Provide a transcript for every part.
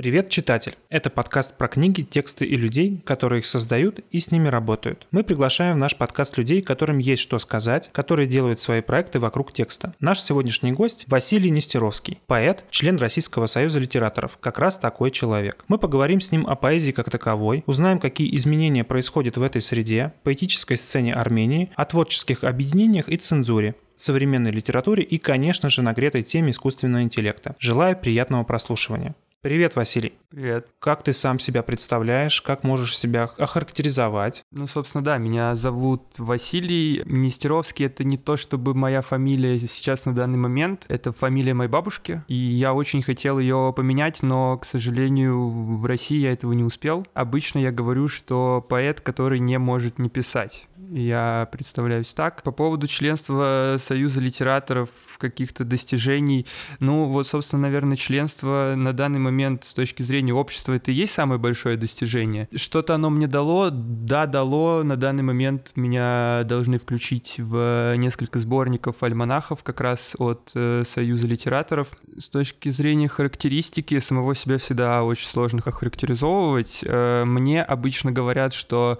Привет, читатель! Это подкаст про книги, тексты и людей, которые их создают и с ними работают. Мы приглашаем в наш подкаст людей, которым есть что сказать, которые делают свои проекты вокруг текста. Наш сегодняшний гость Василий Нестеровский, поэт, член Российского союза литераторов, как раз такой человек. Мы поговорим с ним о поэзии как таковой, узнаем, какие изменения происходят в этой среде, поэтической сцене Армении, о творческих объединениях и цензуре современной литературе и, конечно же, нагретой теме искусственного интеллекта. Желаю приятного прослушивания. Привет, Василий. Привет. Как ты сам себя представляешь? Как можешь себя охарактеризовать? Ну, собственно, да, меня зовут Василий Нестеровский. Это не то, чтобы моя фамилия сейчас на данный момент. Это фамилия моей бабушки. И я очень хотел ее поменять, но, к сожалению, в России я этого не успел. Обычно я говорю, что поэт, который не может не писать я представляюсь так. По поводу членства Союза литераторов, каких-то достижений, ну вот, собственно, наверное, членство на данный момент с точки зрения общества это и есть самое большое достижение. Что-то оно мне дало? Да, дало. На данный момент меня должны включить в несколько сборников альманахов как раз от э, Союза литераторов. С точки зрения характеристики самого себя всегда очень сложно охарактеризовывать. Э, мне обычно говорят, что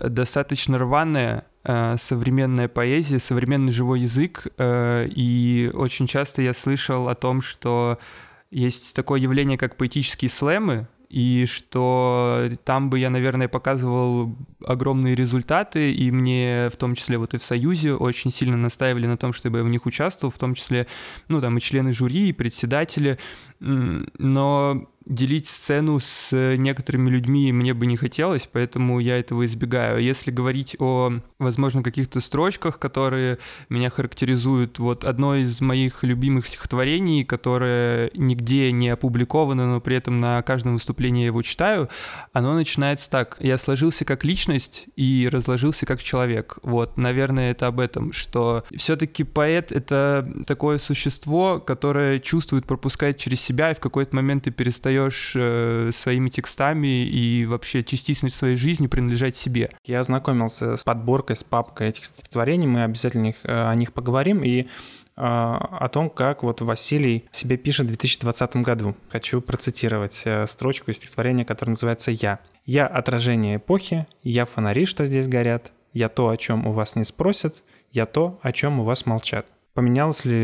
достаточно рваная э, современная поэзия, современный живой язык, э, и очень часто я слышал о том, что есть такое явление, как поэтические слэмы, и что там бы я, наверное, показывал огромные результаты, и мне в том числе вот и в Союзе очень сильно настаивали на том, чтобы я в них участвовал, в том числе, ну, там и члены жюри, и председатели, но делить сцену с некоторыми людьми мне бы не хотелось, поэтому я этого избегаю. Если говорить о, возможно, каких-то строчках, которые меня характеризуют, вот одно из моих любимых стихотворений, которое нигде не опубликовано, но при этом на каждом выступлении я его читаю, оно начинается так. Я сложился как личность и разложился как человек. Вот, наверное, это об этом, что все-таки поэт — это такое существо, которое чувствует, пропускает через себя, и в какой-то момент ты перестаешь перестаешь э, своими текстами и вообще частичность своей жизни принадлежать себе. Я ознакомился с подборкой, с папкой этих стихотворений, мы обязательно их, э, о них поговорим, и э, о том, как вот Василий себе пишет в 2020 году. Хочу процитировать э, строчку из стихотворения, которое называется «Я». «Я отражение эпохи, я фонари, что здесь горят, я то, о чем у вас не спросят, я то, о чем у вас молчат». Поменялось ли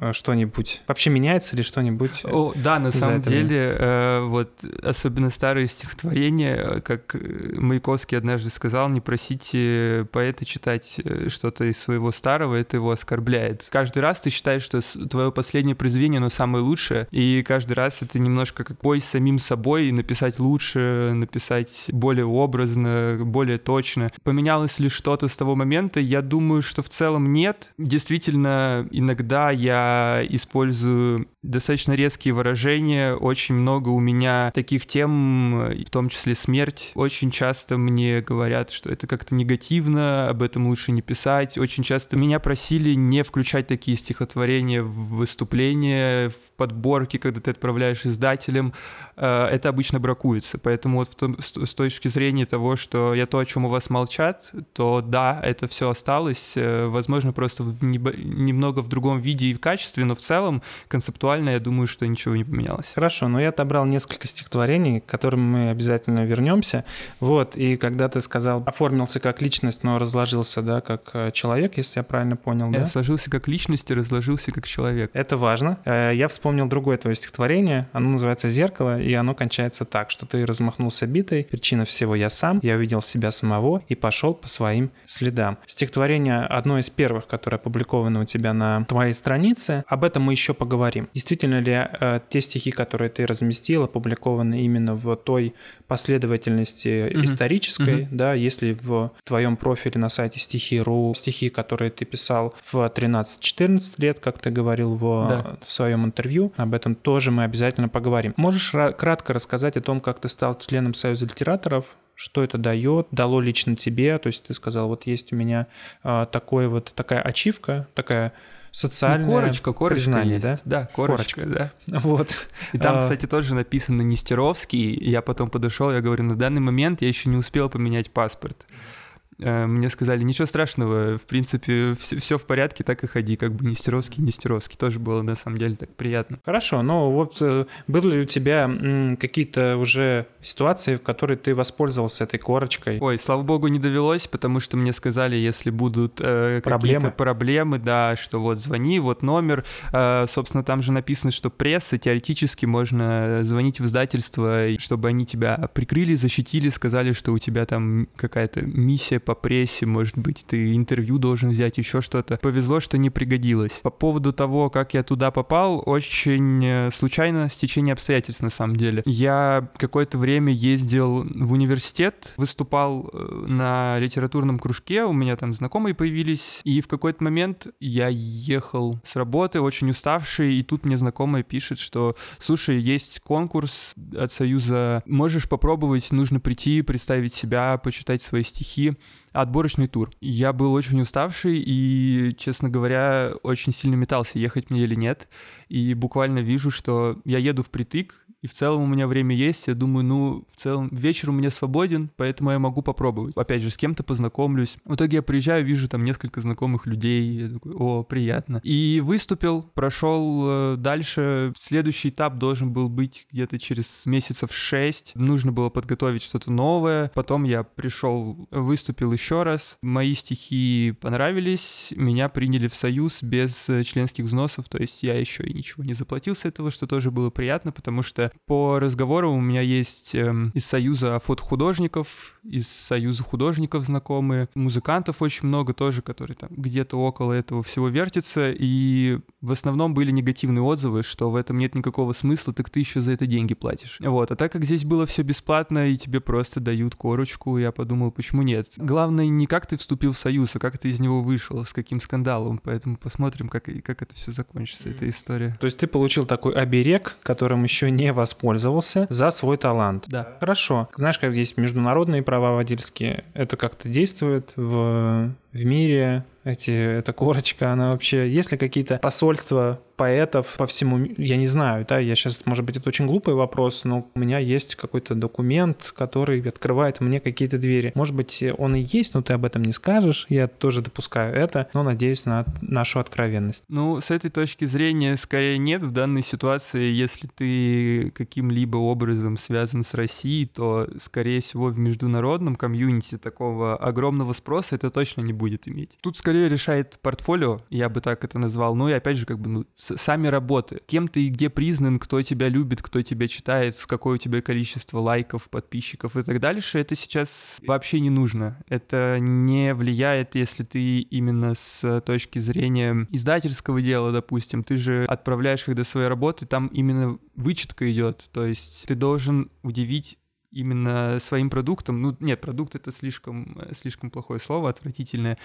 э, что-нибудь? Вообще меняется ли что-нибудь? Э, О, да, на самом этого? деле, э, вот особенно старые стихотворения, э, как Маяковский однажды сказал, не просите поэта читать что-то из своего старого, это его оскорбляет. Каждый раз ты считаешь, что твое последнее произведение, оно самое лучшее, и каждый раз это немножко как бой с самим собой, написать лучше, написать более образно, более точно. Поменялось ли что-то с того момента? Я думаю, что в целом нет. Действительно, иногда я использую достаточно резкие выражения, очень много у меня таких тем, в том числе смерть. Очень часто мне говорят, что это как-то негативно, об этом лучше не писать. Очень часто меня просили не включать такие стихотворения в выступления, в подборки, когда ты отправляешь издателям. Э, это обычно бракуется. Поэтому вот том, с точки зрения того, что я то, о чем у вас молчат, то да, это все осталось. Э, возможно, просто немного в другом виде и в качестве, но в целом концептуально я думаю, что ничего не поменялось. Хорошо, но я отобрал несколько стихотворений, к которым мы обязательно вернемся. Вот, и когда ты сказал, оформился как личность, но разложился, да, как э, человек, если я правильно понял, я да? сложился как личность и разложился как человек. Это важно. Я вспомнил другое твое стихотворение, оно называется «Зеркало», и оно кончается так, что ты размахнулся битой, причина всего я сам, я увидел себя самого и пошел по своим следам. Стихотворение одно из первых, которое опубликовано у тебя на твоей странице, об этом мы еще поговорим действительно ли э, те стихи, которые ты разместил, опубликованы именно в той последовательности mm-hmm. исторической, mm-hmm. да, если в твоем профиле на сайте стихи.ру стихи, которые ты писал в 13-14 лет, как ты говорил в, да. в своем интервью, об этом тоже мы обязательно поговорим. Можешь кратко рассказать о том, как ты стал членом Союза литераторов, что это дает, дало лично тебе, то есть ты сказал, вот есть у меня э, такой вот такая ачивка, такая социальное ну, корочка, корочка признание, есть. да? Да, корочка, корочка, да. Вот. И там, а... кстати, тоже написано Нестеровский. Я потом подошел, я говорю, на данный момент я еще не успел поменять паспорт. Э, мне сказали, ничего страшного, в принципе, все, все в порядке, так и ходи, как бы Нестеровский, Нестеровский. Тоже было, на самом деле, так приятно. Хорошо, но вот э, были ли у тебя какие-то уже ситуации, в которой ты воспользовался этой корочкой? Ой, слава богу, не довелось, потому что мне сказали, если будут э, проблемы. проблемы, да, что вот звони, вот номер. Э, собственно, там же написано, что пресса, теоретически можно звонить в издательство, чтобы они тебя прикрыли, защитили, сказали, что у тебя там какая-то миссия по прессе, может быть, ты интервью должен взять, еще что-то. Повезло, что не пригодилось. По поводу того, как я туда попал, очень э, случайно стечение обстоятельств на самом деле. Я какое-то время ездил в университет, выступал э, на литературном кружке, у меня там знакомые появились, и в какой-то момент я ехал с работы, очень уставший, и тут мне знакомая пишет, что, слушай, есть конкурс от Союза, можешь попробовать, нужно прийти, представить себя, почитать свои стихи отборочный тур. Я был очень уставший и, честно говоря, очень сильно метался, ехать мне или нет. И буквально вижу, что я еду впритык, и в целом у меня время есть, я думаю, ну, в целом вечер у меня свободен, поэтому я могу попробовать. Опять же, с кем-то познакомлюсь. В итоге я приезжаю, вижу там несколько знакомых людей, я такой, о, приятно. И выступил, прошел э, дальше. Следующий этап должен был быть где-то через месяцев шесть. Нужно было подготовить что-то новое. Потом я пришел, выступил еще раз. Мои стихи понравились, меня приняли в союз без э, членских взносов, то есть я еще и ничего не заплатил с этого, что тоже было приятно, потому что по разговору у меня есть э, из Союза фотохудожников, из Союза художников знакомые, музыкантов очень много тоже, которые там где-то около этого всего вертятся, и в основном были негативные отзывы, что в этом нет никакого смысла, так ты еще за это деньги платишь. Вот, а так как здесь было все бесплатно, и тебе просто дают корочку, я подумал, почему нет. Главное не как ты вступил в Союз, а как ты из него вышел, с каким скандалом, поэтому посмотрим, как, как это все закончится, эта история. То есть ты получил такой оберег, которым еще не воспользовался за свой талант. Да. Хорошо. Знаешь, как есть международные права водительские, это как-то действует в, в мире, эти, эта корочка, она вообще... Есть ли какие-то посольства поэтов по всему, я не знаю, да, я сейчас, может быть, это очень глупый вопрос, но у меня есть какой-то документ, который открывает мне какие-то двери. Может быть, он и есть, но ты об этом не скажешь, я тоже допускаю это, но надеюсь на нашу откровенность. Ну, с этой точки зрения, скорее нет в данной ситуации, если ты каким-либо образом связан с Россией, то, скорее всего, в международном комьюнити такого огромного спроса это точно не будет иметь. Тут скорее решает портфолио, я бы так это назвал, ну и опять же, как бы, ну, сами работы. Кем ты и где признан, кто тебя любит, кто тебя читает, с какое у тебя количество лайков, подписчиков и так дальше, это сейчас вообще не нужно. Это не влияет, если ты именно с точки зрения издательского дела, допустим, ты же отправляешь когда свои работы, там именно вычетка идет, то есть ты должен удивить именно своим продуктом, ну нет, продукт это слишком, слишком плохое слово, отвратительное,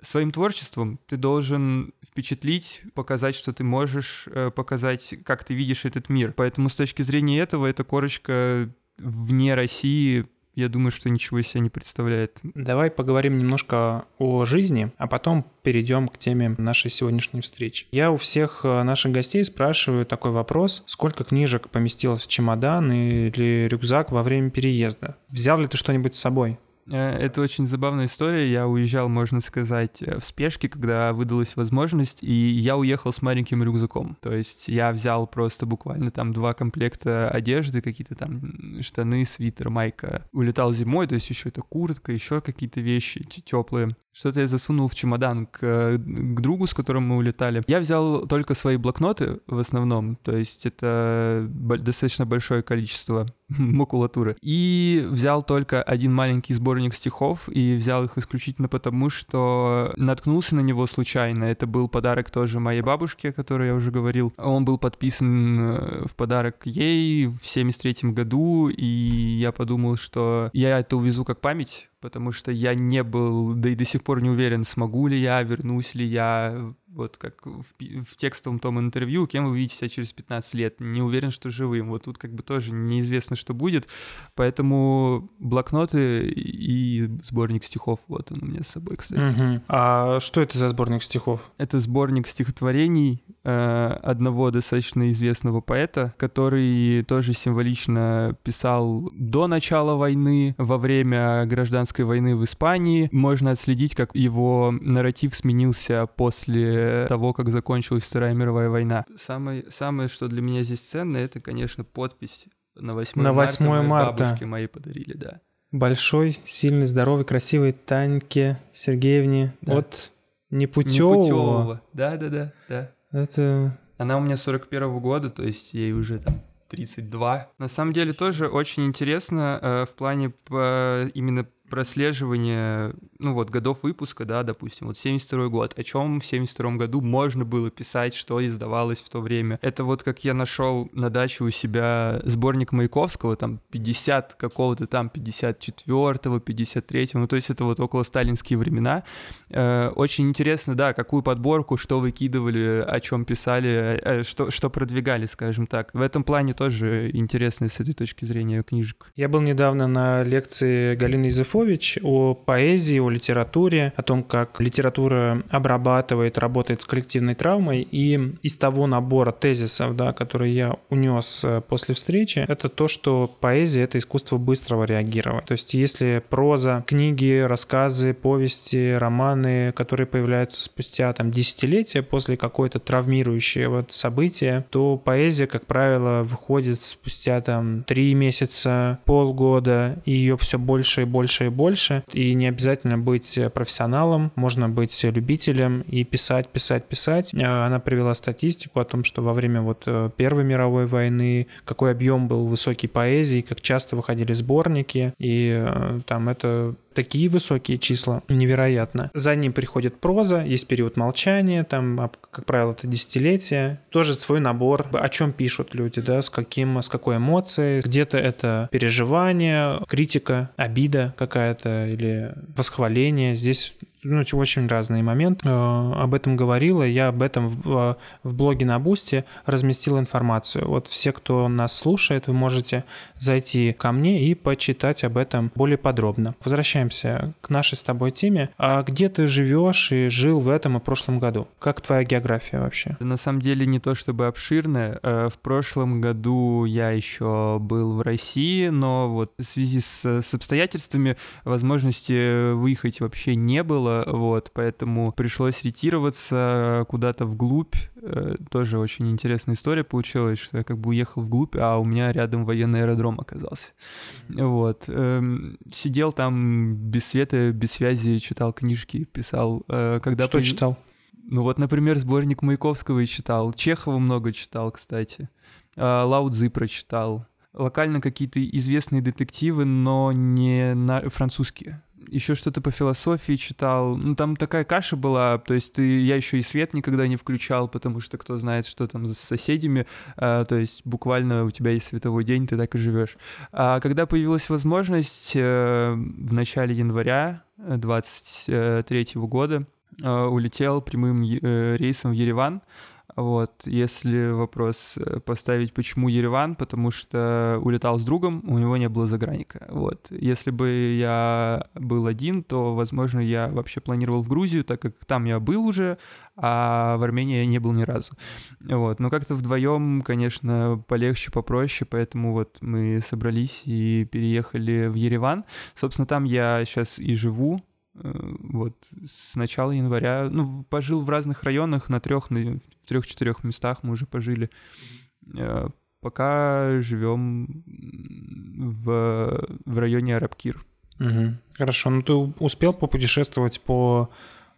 своим творчеством ты должен впечатлить, показать, что ты можешь, э, показать, как ты видишь этот мир. Поэтому с точки зрения этого эта корочка вне России я думаю, что ничего из себя не представляет. Давай поговорим немножко о жизни, а потом перейдем к теме нашей сегодняшней встречи. Я у всех э, наших гостей спрашиваю такой вопрос, сколько книжек поместилось в чемодан или рюкзак во время переезда? Взял ли ты что-нибудь с собой? Э, это очень забавная история. Я уезжал, можно сказать, э, в спешке, когда выдалась возможность, и я уехал с маленьким рюкзаком. То есть я взял просто буквально там два комплекта одежды, какие-то там штаны, свитер, майка. Улетал зимой, то есть еще это куртка, еще какие-то вещи теплые. Что-то я засунул в чемодан к, к другу, с которым мы улетали. Я взял только свои блокноты в основном, то есть это достаточно большое количество макулатуры. И взял только один маленький сборник стихов, и взял их исключительно потому, что наткнулся на него случайно. Это был подарок тоже моей бабушке, о которой я уже говорил. Он был подписан э, в подарок ей в 73 году, и я подумал, что я это увезу как память потому что я не был, да и до сих пор не уверен, смогу ли я, вернусь ли я, вот как в, в текстовом том интервью, кем вы видите себя через 15 лет. Не уверен, что живым. Вот тут как бы тоже неизвестно, что будет. Поэтому блокноты и сборник стихов. Вот он у меня с собой, кстати. Угу. А что это за сборник стихов? Это сборник стихотворений э, одного достаточно известного поэта, который тоже символично писал до начала войны, во время гражданской войны в Испании. Можно отследить, как его нарратив сменился после того, как закончилась Вторая мировая война. Самое, самое, что для меня здесь ценно, это, конечно, подпись на 8 на 8 марта. марта. Бабушки мои подарили, да. Большой, сильный, здоровый, красивый Таньке Сергеевне да. от Непутевого. Непутевого. Да-да-да, да. Это... Она у меня 41 -го года, то есть ей уже там 32. На самом деле тоже очень интересно э, в плане по, именно прослеживание, ну вот, годов выпуска, да, допустим, вот 72 год, о чем в 72 году можно было писать, что издавалось в то время. Это вот как я нашел на даче у себя сборник Маяковского, там 50 какого-то там, 54-го, 53-го, ну то есть это вот около сталинские времена. Э, очень интересно, да, какую подборку, что выкидывали, о чем писали, э, что, что продвигали, скажем так. В этом плане тоже интересно с этой точки зрения книжек. Я был недавно на лекции Галины Изефовой, Попович о поэзии, о литературе, о том, как литература обрабатывает, работает с коллективной травмой. И из того набора тезисов, да, которые я унес э, после встречи, это то, что поэзия — это искусство быстрого реагировать. То есть если проза, книги, рассказы, повести, романы, которые появляются спустя там десятилетия после какой-то травмирующего события, то поэзия, как правило, выходит спустя там три месяца, полгода, и ее все больше и больше и больше. И не обязательно быть профессионалом, можно быть любителем и писать, писать, писать. А, она привела статистику о том, что во время вот э, Первой мировой войны какой объем был высокий поэзии, как часто выходили сборники, и э, там это такие высокие числа, невероятно. За ним приходит проза, есть период молчания, там, как правило, это десятилетие, тоже свой набор, о чем пишут люди, да, с каким, с какой эмоцией, где-то это переживание, критика, обида какая-то или восхваление, здесь ну, очень разные моменты. Э, об этом говорила, я об этом в, э, в блоге на Бусте разместил информацию. Вот все, кто нас слушает, вы можете зайти ко мне и почитать об этом более подробно. Возвращаемся к нашей с тобой теме. А где ты живешь и жил в этом и прошлом году? Как твоя география вообще? На самом деле не то чтобы обширная. Э, в прошлом году я еще был в России, но вот в связи с, с обстоятельствами возможности выехать вообще не было было, вот, поэтому пришлось ретироваться куда-то вглубь. Э, тоже очень интересная история получилась, что я как бы уехал вглубь, а у меня рядом военный аэродром оказался. Вот. Эм, сидел там без света, без связи, читал книжки, писал. Э, когда что читал? Ну вот, например, сборник Маяковского читал, Чехова много читал, кстати, э, Лао Цзи прочитал, локально какие-то известные детективы, но не на французские еще что-то по философии читал. Ну, там такая каша была, то есть ты, я еще и свет никогда не включал, потому что кто знает, что там с соседями, а, то есть буквально у тебя есть световой день, ты так и живешь. А когда появилась возможность э, в начале января 23 года, э, улетел прямым э, рейсом в Ереван, вот, если вопрос э, поставить, почему Ереван, потому что улетал с другом, у него не было заграника. Вот, если бы я был один, то, возможно, я вообще планировал в Грузию, так как там я был уже, а в Армении я не был ни разу. Вот, но как-то вдвоем, конечно, полегче, попроще, поэтому вот мы собрались и переехали в Ереван. Собственно, там я сейчас и живу, вот с начала января, ну, пожил в разных районах, на трех, на трех-четырех местах мы уже пожили. Э, пока живем в, в районе Арабкир. Угу. Хорошо, ну ты успел попутешествовать по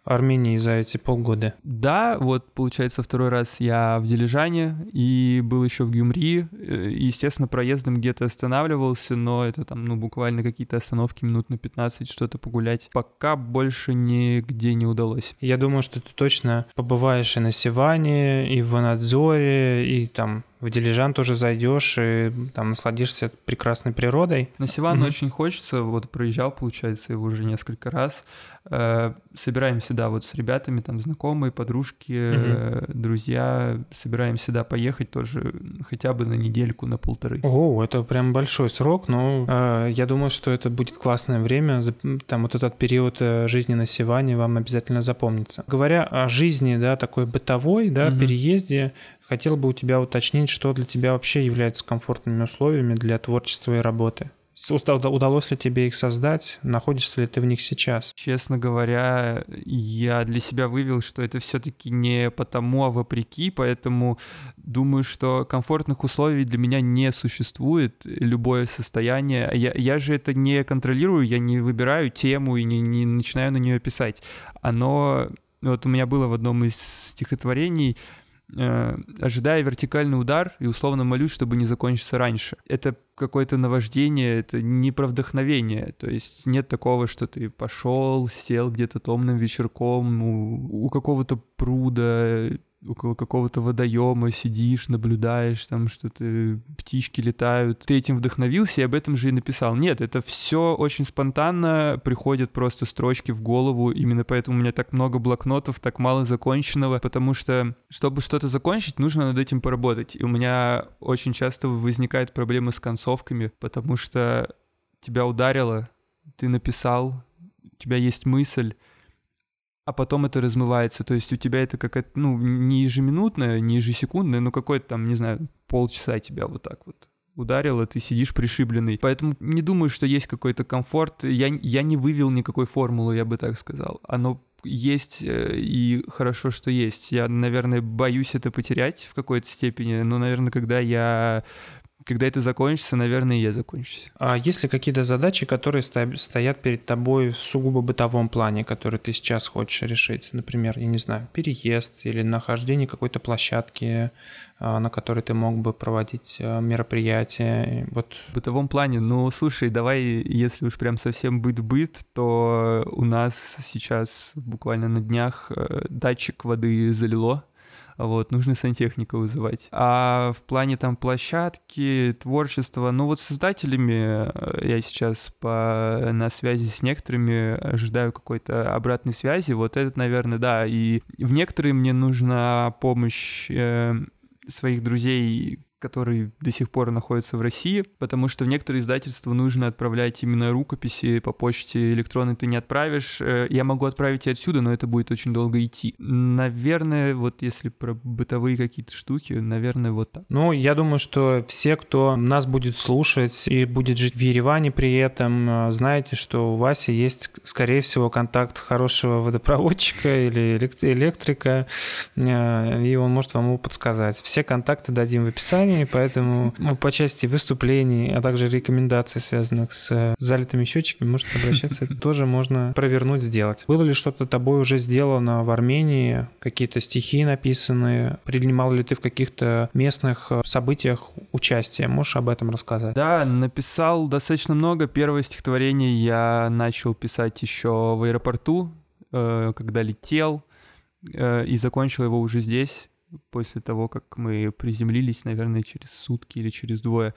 Армении за эти полгода? Да, вот получается второй раз я в Дилижане и был еще в Гюмри. Э, естественно, проездом где-то останавливался, но это там, ну, буквально какие-то остановки минут на 15, что-то погулять. Пока больше нигде не удалось. Я думаю, что ты точно побываешь и на Сиване, и в Анадзоре, и там в Дилижан тоже зайдешь и там насладишься прекрасной природой. На Сиван угу. очень хочется, вот проезжал, получается, его уже несколько раз. Э, собираемся, да, вот с ребятами, там, знакомые, подружки, угу. друзья, собираемся, да, поехать тоже хотя бы на недельку, на полторы. О, это прям большой срок, но э, я думаю, что это будет классное время, там вот этот период э, жизни на Сиване вам обязательно запомнится. Говоря о жизни, да, такой бытовой, да, угу. переезде, хотел бы у тебя уточнить, что для тебя вообще является комфортными условиями для творчества и работы. Удалось ли тебе их создать? Находишься ли ты в них сейчас? Честно говоря, я для себя вывел, что это все-таки не потому, а вопреки, поэтому думаю, что комфортных условий для меня не существует. Любое состояние. Я, я же это не контролирую, я не выбираю тему и не, не начинаю на нее писать. Оно... Вот у меня было в одном из стихотворений э, ожидая вертикальный удар и условно молюсь, чтобы не закончиться раньше. Это какое-то наваждение, это не про вдохновение. То есть нет такого, что ты пошел, сел где-то томным вечерком у, у какого-то пруда, около какого-то водоема сидишь, наблюдаешь, там что-то, птички летают. Ты этим вдохновился и об этом же и написал. Нет, это все очень спонтанно, приходят просто строчки в голову, именно поэтому у меня так много блокнотов, так мало законченного, потому что, чтобы что-то закончить, нужно над этим поработать. И у меня очень часто возникают проблемы с концовками, потому что тебя ударило, ты написал, у тебя есть мысль, а потом это размывается. То есть у тебя это какая-то, ну, не ежеминутная, не ежесекундная, но какой-то там, не знаю, полчаса тебя вот так вот ударило, ты сидишь пришибленный. Поэтому не думаю, что есть какой-то комфорт. Я, я не вывел никакой формулы, я бы так сказал. Оно есть, э, и хорошо, что есть. Я, наверное, боюсь это потерять в какой-то степени, но, наверное, когда я когда это закончится, наверное, я закончусь. А есть ли какие-то задачи, которые стоят перед тобой в сугубо бытовом плане, которые ты сейчас хочешь решить? Например, я не знаю, переезд или нахождение какой-то площадки, а, на которой ты мог бы проводить а, мероприятия. Вот. В бытовом плане, ну, слушай, давай, если уж прям совсем быт-быт, то у нас сейчас буквально на днях э, датчик воды залило вот, нужно сантехника вызывать. А в плане там площадки, творчества, ну вот с создателями э, я сейчас по, на связи с некоторыми ожидаю какой-то обратной связи, вот этот, наверное, да, и в некоторые мне нужна помощь э, своих друзей, который до сих пор находится в России, потому что в некоторые издательства нужно отправлять именно рукописи по почте электронной ты не отправишь. Э, я могу отправить и отсюда, но это будет очень долго идти. Наверное, вот если про бытовые какие-то штуки, наверное, вот так. Ну, я думаю, что все, кто нас будет слушать и будет жить в Ереване при этом, э, знаете, что у Васи есть, скорее всего, контакт хорошего водопроводчика или электрика, э, и он может вам его подсказать. Все контакты дадим в описании выступлений, поэтому ну, по части выступлений, а также рекомендаций, связанных с э, залитыми счетчиками, можете обращаться, это тоже можно провернуть, сделать. Было ли что-то тобой уже сделано в Армении, какие-то стихи написанные, принимал ли ты в каких-то местных э, событиях участие? Можешь об этом рассказать? Да, написал достаточно много. Первое стихотворение я начал писать еще в аэропорту, э, когда летел, и закончил его уже здесь после того, как мы приземлились, наверное, через сутки или через двое.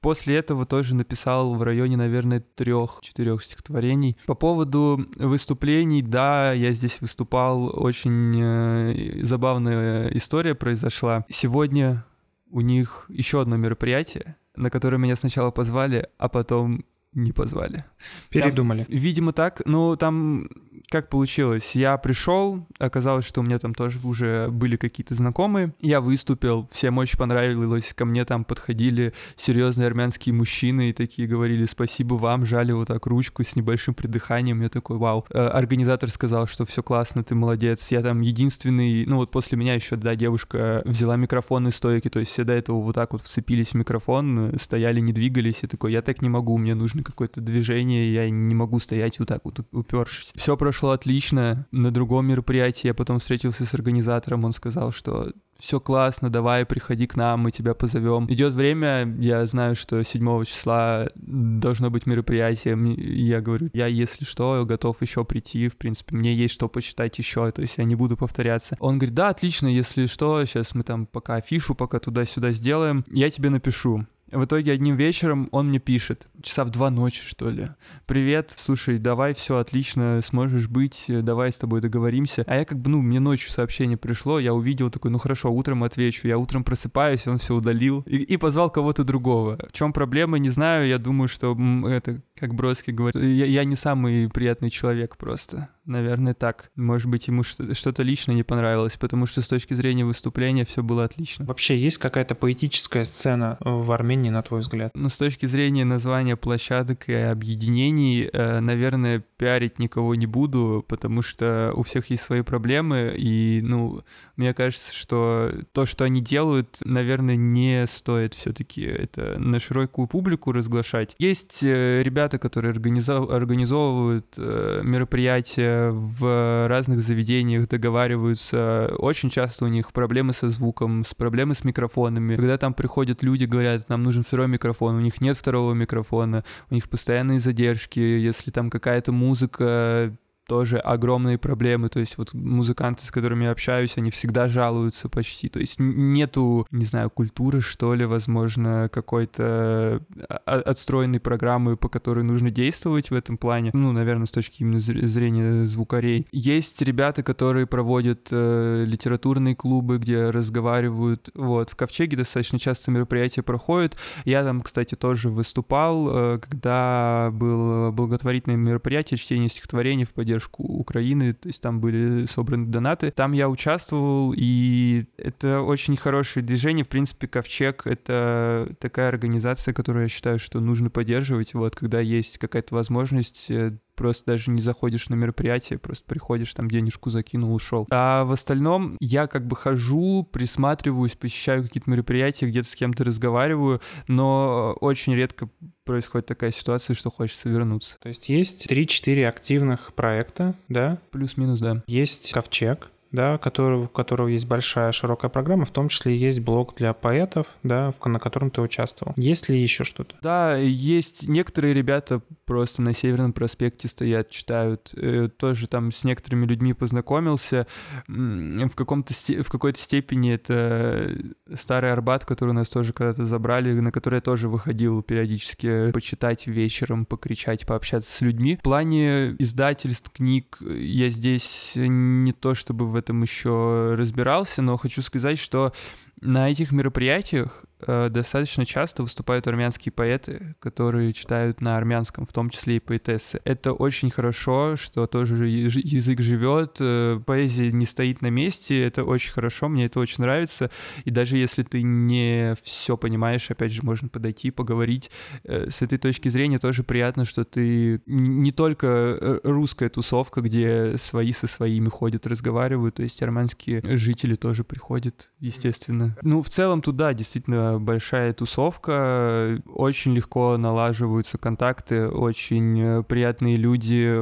После этого тоже написал в районе, наверное, трех-четырех стихотворений. По поводу выступлений, да, я здесь выступал, очень э, забавная история произошла. Сегодня у них еще одно мероприятие, на которое меня сначала позвали, а потом не позвали. Передумали. Там, видимо, так. Ну, там как получилось? Я пришел, оказалось, что у меня там тоже уже были какие-то знакомые. Я выступил, всем очень понравилось. Ко мне там подходили серьезные армянские мужчины и такие говорили спасибо вам, жали вот так ручку с небольшим придыханием. Я такой, вау. Э, организатор сказал, что все классно, ты молодец. Я там единственный, ну вот после меня еще, да, девушка взяла микрофон из стойки, то есть все до этого вот так вот вцепились в микрофон, стояли, не двигались. И такой, я так не могу, мне нужно какое-то движение, я не могу стоять вот так вот упершись. Все прошло прошло отлично. На другом мероприятии я потом встретился с организатором, он сказал, что все классно, давай, приходи к нам, мы тебя позовем. Идет время, я знаю, что 7 числа должно быть мероприятие, я говорю, я, если что, готов еще прийти, в принципе, мне есть что почитать еще, то есть я не буду повторяться. Он говорит, да, отлично, если что, сейчас мы там пока афишу, пока туда-сюда сделаем, я тебе напишу. В итоге одним вечером он мне пишет, часа в два ночи, что ли. «Привет, слушай, давай, все отлично, сможешь быть, давай с тобой договоримся». А я как бы, ну, мне ночью сообщение пришло, я увидел такой, ну хорошо, утром отвечу. Я утром просыпаюсь, он все удалил и, и позвал кого-то другого. В чем проблема, не знаю, я думаю, что это, как Бродский говорит, я, я не самый приятный человек просто. Наверное, так. Может быть, ему что-то лично не понравилось, потому что с точки зрения выступления все было отлично. Вообще, есть какая-то поэтическая сцена в Армении, на твой взгляд? Ну, с точки зрения названия площадок и объединений, э, наверное, пиарить никого не буду, потому что у всех есть свои проблемы, и, ну, мне кажется, что то, что они делают, наверное, не стоит все-таки это на широкую публику разглашать. Есть э, ребята, которые организов... организовывают э, мероприятия в разных заведениях, договариваются. Очень часто у них проблемы со звуком, с проблемы с микрофонами. Когда там приходят люди, говорят, нам нужен второй микрофон, у них нет второго микрофона, у них постоянные задержки, если там какая-то музыка тоже огромные проблемы. То есть вот музыканты, с которыми я общаюсь, они всегда жалуются почти. То есть нету, не знаю, культуры, что ли, возможно, какой-то а, отстроенной программы, по которой нужно действовать в этом плане. Ну, наверное, с точки именно зрения звукарей. Есть ребята, которые проводят э, литературные клубы, где разговаривают. Вот, в Ковчеге достаточно часто мероприятия проходят. Я там, кстати, тоже выступал, э, когда было благотворительное мероприятие чтение стихотворений в поддержку поддержку Украины, то есть там были собраны донаты. Там я участвовал, и это очень хорошее движение. В принципе, Ковчег — это такая организация, которую я считаю, что нужно поддерживать. Вот, когда есть какая-то возможность э, просто даже не заходишь на мероприятие, просто приходишь, там денежку закинул, ушел. А в остальном я как бы хожу, присматриваюсь, посещаю какие-то мероприятия, где-то с кем-то разговариваю, но очень редко происходит такая ситуация, что хочется вернуться. То есть есть 3-4 активных проекта, да? Плюс-минус, да. Есть ковчег, да, который, у которого есть большая широкая программа, в том числе есть блог для поэтов, да, в, на котором ты участвовал. Есть ли еще что-то? Да, есть некоторые ребята просто на Северном проспекте стоят, читают. Э, тоже там с некоторыми людьми познакомился. В, каком-то, в какой-то степени это старый Арбат, который у нас тоже когда-то забрали, на который я тоже выходил периодически почитать вечером, покричать, пообщаться с людьми. В плане издательств, книг я здесь не то чтобы в этом еще разбирался, но хочу сказать, что на этих мероприятиях достаточно часто выступают армянские поэты, которые читают на армянском, в том числе и поэтессы. Это очень хорошо, что тоже язык живет, э, поэзия не стоит на месте, это очень хорошо, мне это очень нравится. И даже если ты не все понимаешь, опять же, можно подойти, поговорить. Э, с этой точки зрения тоже приятно, что ты не только э, русская тусовка, где свои со своими ходят, разговаривают, то есть армянские жители тоже приходят, естественно. Ну, в целом туда действительно большая тусовка, очень легко налаживаются контакты, очень э, приятные люди,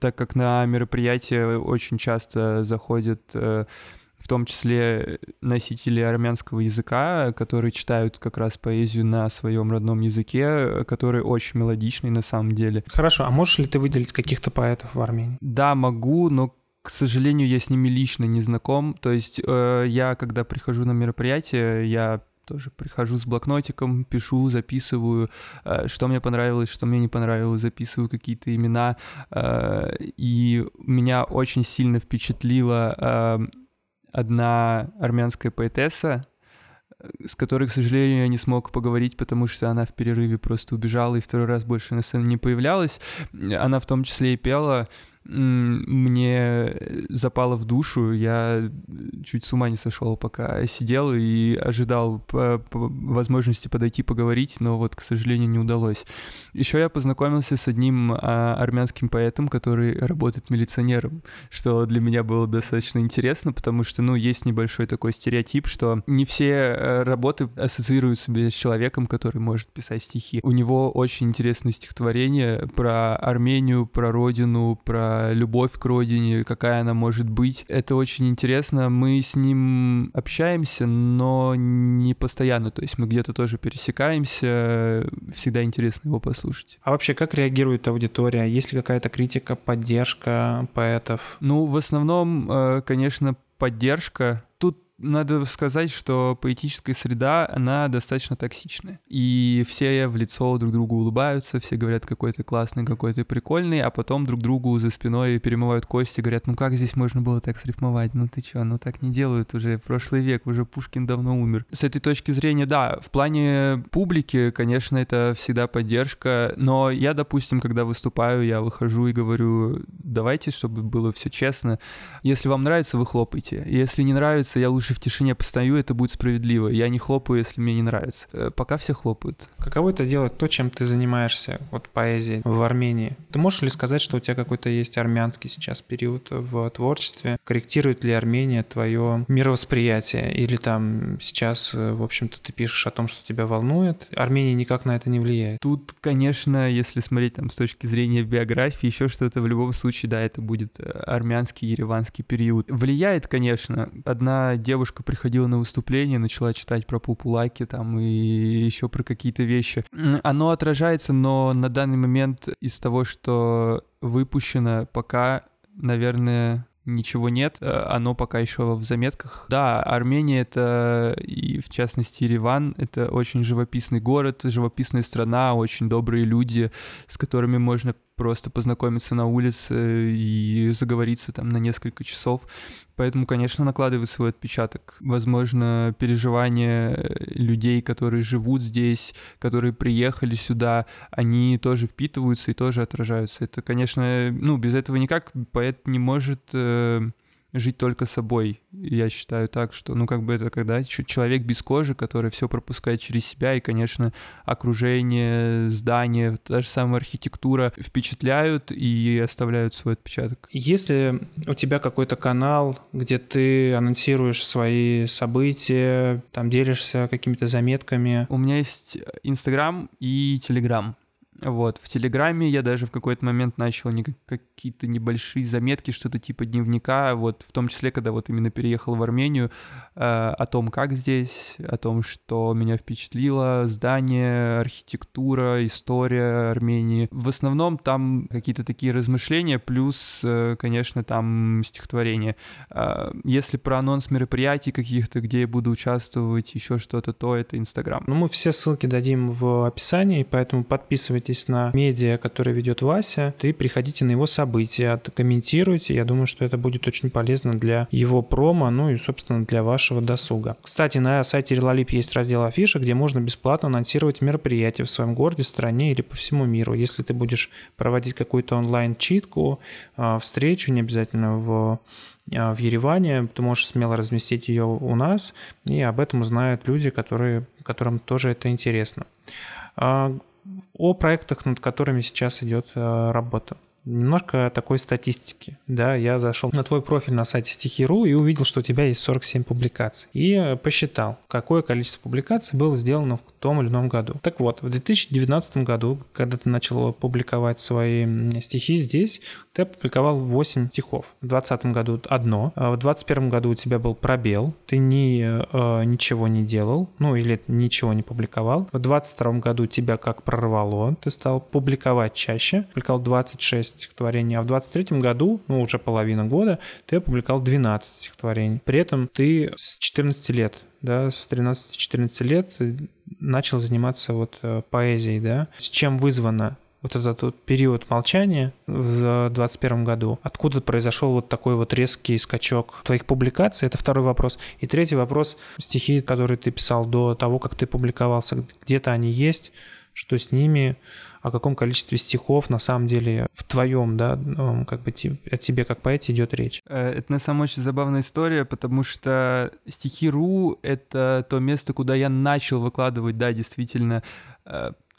так как на мероприятия очень часто заходят э, в том числе носители армянского языка, которые читают как раз поэзию на своем родном языке, который очень мелодичный на самом деле. Хорошо, а можешь ли ты выделить каких-то поэтов в Армении? Да, могу, но к сожалению, я с ними лично не знаком. То есть э, я, когда прихожу на мероприятие, я тоже прихожу с блокнотиком, пишу, записываю, э, что мне понравилось, что мне не понравилось, записываю какие-то имена. Э, и меня очень сильно впечатлила э, одна армянская поэтесса, с которой, к сожалению, я не смог поговорить, потому что она в перерыве просто убежала и второй раз больше на сцене не появлялась. Она в том числе и пела мне запало в душу, я чуть с ума не сошел, пока сидел и ожидал по, по возможности подойти поговорить, но вот, к сожалению, не удалось. Еще я познакомился с одним а, армянским поэтом, который работает милиционером, что для меня было достаточно интересно, потому что, ну, есть небольшой такой стереотип, что не все э, работы ассоциируют себя с человеком, который может писать стихи. У него очень интересное стихотворение про Армению, про родину, про про любовь к родине, какая она может быть. Это очень интересно. Мы с ним общаемся, но не постоянно. То есть мы где-то тоже пересекаемся. Всегда интересно его послушать. А вообще, как реагирует аудитория? Есть ли какая-то критика, поддержка поэтов? Ну, в основном, э, конечно, поддержка надо сказать, что поэтическая среда, она достаточно токсичная. И все в лицо друг другу улыбаются, все говорят, какой ты классный, какой ты прикольный, а потом друг другу за спиной перемывают кости, говорят, ну как здесь можно было так срифмовать? Ну ты чё, ну так не делают уже, прошлый век, уже Пушкин давно умер. С этой точки зрения, да, в плане публики, конечно, это всегда поддержка, но я, допустим, когда выступаю, я выхожу и говорю, давайте, чтобы было все честно. Если вам нравится, вы хлопайте. Если не нравится, я лучше лучше в тишине постою, это будет справедливо. Я не хлопаю, если мне не нравится. Э, пока все хлопают. Каково это делать то, чем ты занимаешься, вот поэзией в Армении? Ты можешь ли сказать, что у тебя какой-то есть армянский сейчас период в творчестве? Корректирует ли Армения твое мировосприятие? Или там сейчас, э, в общем-то, ты пишешь о том, что тебя волнует? Армения никак на это не влияет? Тут, конечно, если смотреть там с точки зрения биографии, еще что-то в любом случае, да, это будет э, армянский, ереванский период. Влияет, конечно. Одна девушка девушка приходила на выступление, начала читать про пупулаки там и еще про какие-то вещи. Оно отражается, но на данный момент из того, что выпущено, пока, наверное, ничего нет, э, оно пока еще в заметках. Да, Армения это, и в частности Ереван, это очень живописный город, живописная страна, очень добрые люди, с которыми можно просто познакомиться на улице и заговориться там на несколько часов. Поэтому, конечно, накладывает свой отпечаток. Возможно, переживания людей, которые живут здесь, которые приехали сюда, они тоже впитываются и тоже отражаются. Это, конечно, ну, без этого никак поэт не может э, жить только собой. Я считаю так, что, ну, как бы это когда человек без кожи, который все пропускает через себя, и, конечно, окружение, здание, та же самая архитектура впечатляют и оставляют свой отпечаток. Если у тебя какой-то канал, где ты анонсируешь свои события, там делишься какими-то заметками? У меня есть Инстаграм и Телеграм. Вот, в Телеграме я даже в какой-то момент начал не, какие-то небольшие заметки, что-то типа дневника, вот, в том числе, когда вот именно переехал в Армению, э, о том, как здесь, о том, что меня впечатлило, здание, архитектура, история Армении. В основном там какие-то такие размышления, плюс, э, конечно, там стихотворение. Э, если про анонс мероприятий каких-то, где я буду участвовать, еще что-то, то это Инстаграм. Ну, мы все ссылки дадим в описании, поэтому подписывайтесь подписывайтесь на медиа, который ведет Вася, и приходите на его события, комментируйте. Я думаю, что это будет очень полезно для его промо, ну и, собственно, для вашего досуга. Кстати, на сайте Релалип есть раздел афиша, где можно бесплатно анонсировать мероприятия в своем городе, стране или по всему миру. Если ты будешь проводить какую-то онлайн-читку, а, встречу, не обязательно в а, в Ереване, ты можешь смело разместить ее у нас, и об этом узнают люди, которые, которым тоже это интересно. О проектах, над которыми сейчас идет э, работа. Немножко такой статистики. Да, я зашел на твой профиль на сайте стихи.ру и увидел, что у тебя есть 47 публикаций. И э, посчитал, какое количество публикаций было сделано в том или ином году. Так вот, в 2019 году, когда ты начал публиковать свои стихи здесь, ты опубликовал 8 стихов. В 2020 году одно, а в 2021 году у тебя был пробел, ты ни, э, ничего не делал, ну или ничего не публиковал. В 2022 году тебя как прорвало, ты стал публиковать чаще, публиковал 26 стихотворений, а в 23 году, ну уже половина года, ты опубликовал 12 стихотворений. При этом ты с 14 лет да, с 13-14 лет начал заниматься вот э, поэзией, да. С чем вызвано вот этот вот период молчания в 2021 году? Откуда произошел вот такой вот резкий скачок твоих публикаций? Это второй вопрос. И третий вопрос. Стихи, которые ты писал до того, как ты публиковался, где-то они есть? Что с ними? о каком количестве стихов на самом деле в твоем, да, как бы о тебе как поэте идет речь. Э, это на самом деле очень забавная история, потому что стихи.ру — это то место, куда я начал выкладывать, да, действительно,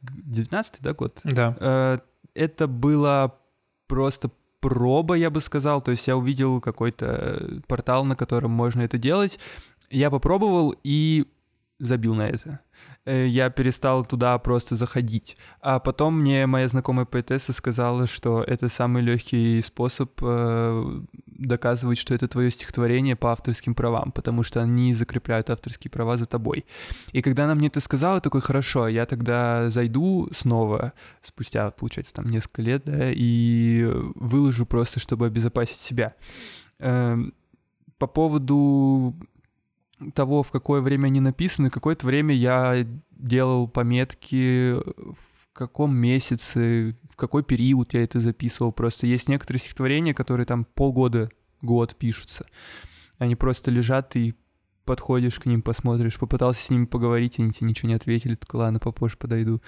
19-й, э, да, год? Да. Э, это было просто проба, я бы сказал, то есть я увидел какой-то портал, на котором можно это делать, я попробовал, и забил на это. Э, я перестал туда просто заходить. А потом мне моя знакомая поэтесса сказала, что это самый легкий способ э, доказывать, что это твое стихотворение по авторским правам, потому что они закрепляют авторские права за тобой. И когда она мне это сказала, такой, хорошо, я тогда зайду снова, спустя, получается, там несколько лет, да, и выложу просто, чтобы обезопасить себя. Эм, по поводу того, в какое время они написаны, какое-то время я делал пометки, в каком месяце, в какой период я это записывал. Просто есть некоторые стихотворения, которые там полгода, год пишутся. Они просто лежат, и подходишь к ним, посмотришь, попытался с ними поговорить, они тебе ничего не ответили, такой, ладно, попозже подойду.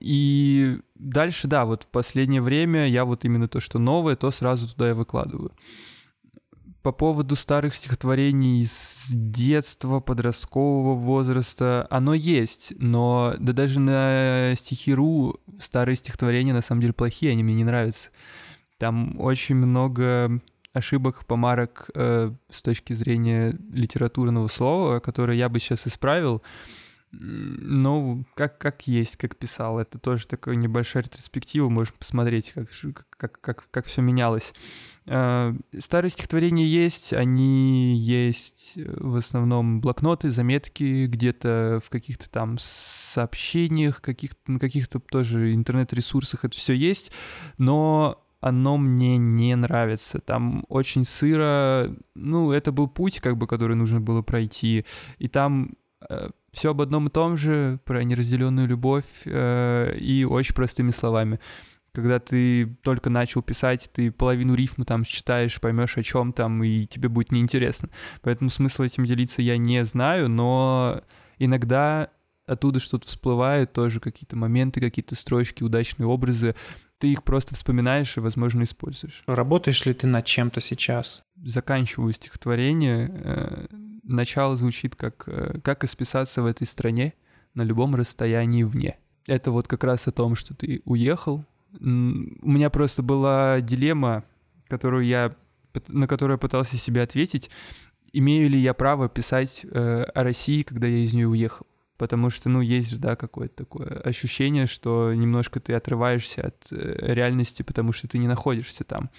И дальше, да, вот в последнее время я вот именно то, что новое, то сразу туда и выкладываю по поводу старых стихотворений с детства, подросткового возраста, оно есть, но да даже на стихиру старые стихотворения на самом деле плохие, они мне не нравятся. Там очень много ошибок, помарок э, с точки зрения литературного слова, которые я бы сейчас исправил. Ну, как, как есть, как писал. Это тоже такая небольшая ретроспектива, можешь посмотреть, как, как, как, как все менялось. Э, старые стихотворения есть, они есть э, в основном блокноты, заметки где-то в каких-то там сообщениях, каких на каких-то тоже интернет-ресурсах это все есть, но оно мне не нравится. Там очень сыро, ну, это был путь, как бы, который нужно было пройти, и там э, все об одном и том же, про неразделенную любовь э, и очень простыми словами когда ты только начал писать, ты половину рифма там считаешь, поймешь о чем там, и тебе будет неинтересно. Поэтому смысла этим делиться я не знаю, но иногда оттуда что-то всплывает, тоже какие-то моменты, какие-то строчки, удачные образы. Ты их просто вспоминаешь и, возможно, используешь. Работаешь ли ты над чем-то сейчас? Заканчиваю стихотворение. Начало звучит как э, «Как исписаться в этой стране на любом расстоянии вне». Это вот как раз о том, что ты уехал, у меня просто была дилемма, которую я, на которую я пытался себе ответить. Имею ли я право писать э, о России, когда я из нее уехал? Потому что, ну, есть же, да, какое-то такое ощущение, что немножко ты отрываешься от э, реальности, потому что ты не находишься там.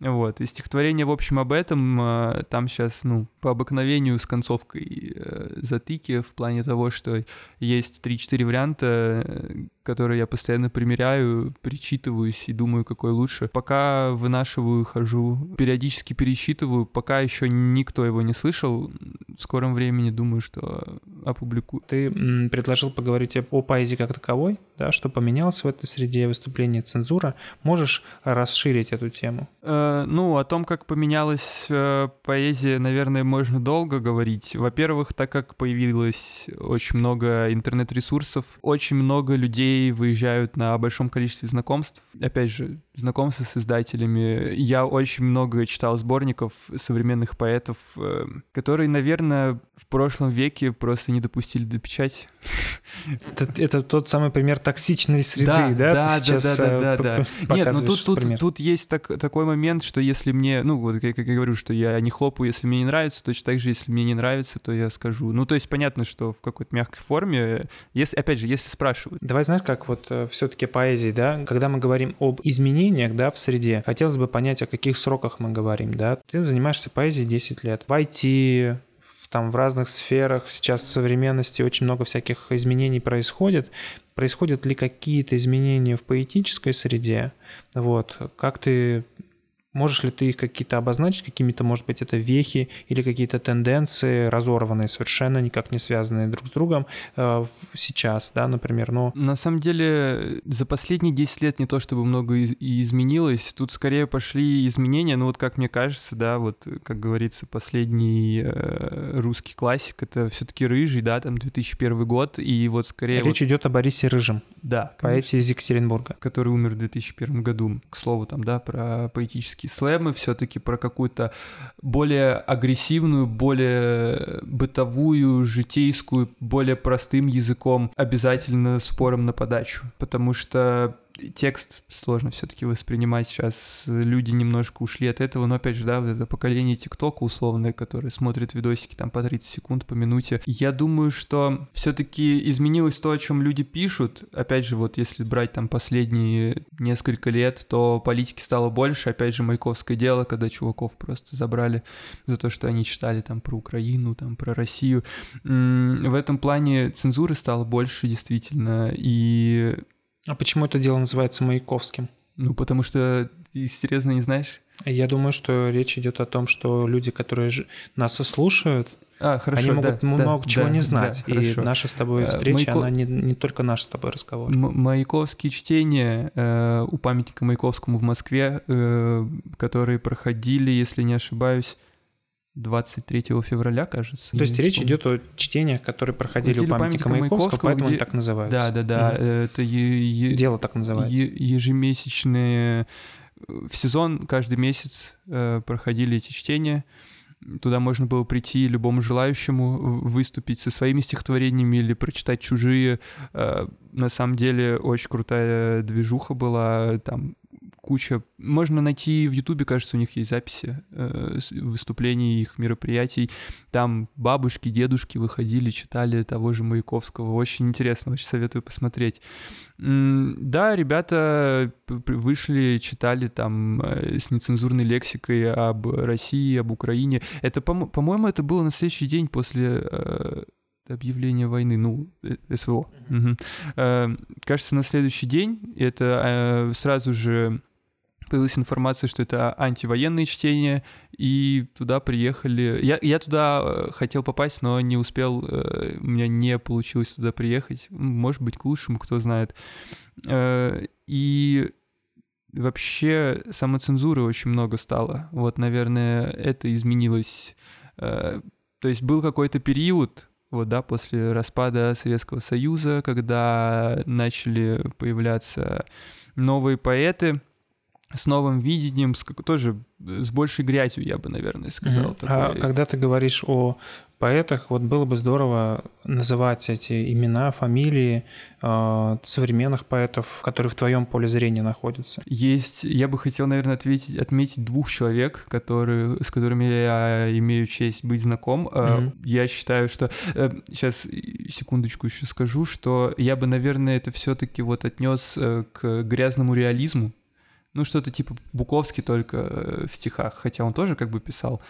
Вот, и стихотворение, в общем, об этом, э, там сейчас, ну, по обыкновению с концовкой э, затыки в плане того, что есть 3-4 варианта, которые я постоянно примеряю, перечитываюсь и думаю, какой лучше. Пока вынашиваю, хожу, периодически пересчитываю, пока еще никто его не слышал. В скором времени думаю, что опубликую. Ты предложил поговорить о поэзии как таковой, да, что поменялось в этой среде выступления цензура. Можешь расширить эту тему? Э, ну, о том, как поменялась э, поэзия, наверное, можно долго говорить. Во-первых, так как появилось очень много интернет-ресурсов, очень много людей выезжают на большом количестве знакомств. Опять же, знакомства с издателями. Я очень много читал сборников современных поэтов, э, которые, наверное, в прошлом веке просто не допустили до печати. Это, это тот самый пример токсичной среды, да? Да, да, сейчас, да, да, да, да. Нет, ну тут, тут, тут есть так, такой момент, что если мне, ну вот как, как я говорю, что я не хлопаю, если мне не нравится, точно так же, если мне не нравится, то я скажу. Ну то есть понятно, что в какой-то мягкой форме, если, опять же, если спрашивают. Давай знаешь, как вот э, все-таки поэзии, да, когда мы говорим об изменениях, да, в среде, хотелось бы понять, о каких сроках мы говорим, да. Ты занимаешься поэзией 10 лет. В IT, в, там в разных сферах сейчас в современности очень много всяких изменений происходит. Происходят ли какие-то изменения в поэтической среде? Вот. Как ты Можешь ли ты их какие-то обозначить, какими-то, может быть, это вехи или какие-то тенденции, разорванные, совершенно никак не связанные друг с другом э, сейчас, да, например, но... На самом деле, за последние 10 лет не то чтобы много и изменилось, тут скорее пошли изменения, ну вот как мне кажется, да, вот, как говорится, последний э, русский классик, это все таки «Рыжий», да, там 2001 год, и вот скорее... Речь вот... идет о Борисе Рыжем. Да. Поэте из Екатеринбурга. Который умер в 2001 году, к слову, там, да, про поэтический классические слэмы, все-таки про какую-то более агрессивную, более бытовую, житейскую, более простым языком, обязательно спором на подачу. Потому что текст сложно все-таки воспринимать сейчас. Люди немножко ушли от этого, но опять же, да, вот это поколение ТикТока условное, которое смотрит видосики там по 30 секунд, по минуте. Я думаю, что все-таки изменилось то, о чем люди пишут. Опять же, вот если брать там последние несколько лет, то политики стало больше. Опять же, Маяковское дело, когда чуваков просто забрали за то, что они читали там про Украину, там про Россию. В этом плане цензуры стало больше, действительно, и а почему это дело называется Маяковским? Ну, потому что ты серьезно не знаешь? Я думаю, что речь идет о том, что люди, которые нас слушают, а, хорошо, Они могут да, много да, чего да, не знать. Да, и хорошо. наша с тобой э, встреча, Маяко... она не, не только наш с тобой разговор. М- Маяковские чтения э, у памятника Маяковскому в Москве, э, которые проходили, если не ошибаюсь, 23 февраля, кажется. То есть речь вспомню. идет о чтениях, которые проходили у памятника, памятника Маяковского, Маяковского поэтому где... они так называются. Да, да, да. Угу. Это е- е- дело так называется. Е- ежемесячные в сезон каждый месяц э, проходили эти чтения. Туда можно было прийти любому желающему выступить со своими стихотворениями или прочитать чужие. Э, на самом деле очень крутая движуха была. Там куча. Можно найти в Ютубе, кажется, у них есть записи э, выступлений их мероприятий. Там бабушки, дедушки выходили, читали того же Маяковского. Очень интересно, очень советую посмотреть. Да, ребята вышли, читали там э, с нецензурной лексикой об России, об Украине. Это, по-моему, это было на следующий день после э, объявления войны, ну, э, СВО. Угу. Кажется, на следующий день это сразу же появилась информация, что это антивоенные чтения, и туда приехали... Я, я туда э, хотел попасть, но не успел, э, у меня не получилось туда приехать. Может быть, к лучшему, кто знает. Э, и вообще самоцензуры очень много стало. Вот, наверное, это изменилось. То есть был какой-то период, вот, да, после распада Советского Союза, когда начали появляться новые поэты — с новым видением, с, тоже с большей грязью, я бы, наверное, сказал. Mm-hmm. Такой... А когда ты говоришь о поэтах, вот было бы здорово называть эти имена, фамилии э, современных поэтов, которые в твоем поле зрения находятся. Есть, я бы хотел, наверное, ответить, отметить двух человек, которые, с которыми я имею честь быть знаком. Mm-hmm. Я считаю, что... Э, сейчас, секундочку еще скажу, что я бы, наверное, это все-таки вот отнес э, к грязному реализму, ну, что-то типа Буковский только э, в стихах, хотя он тоже как бы писал.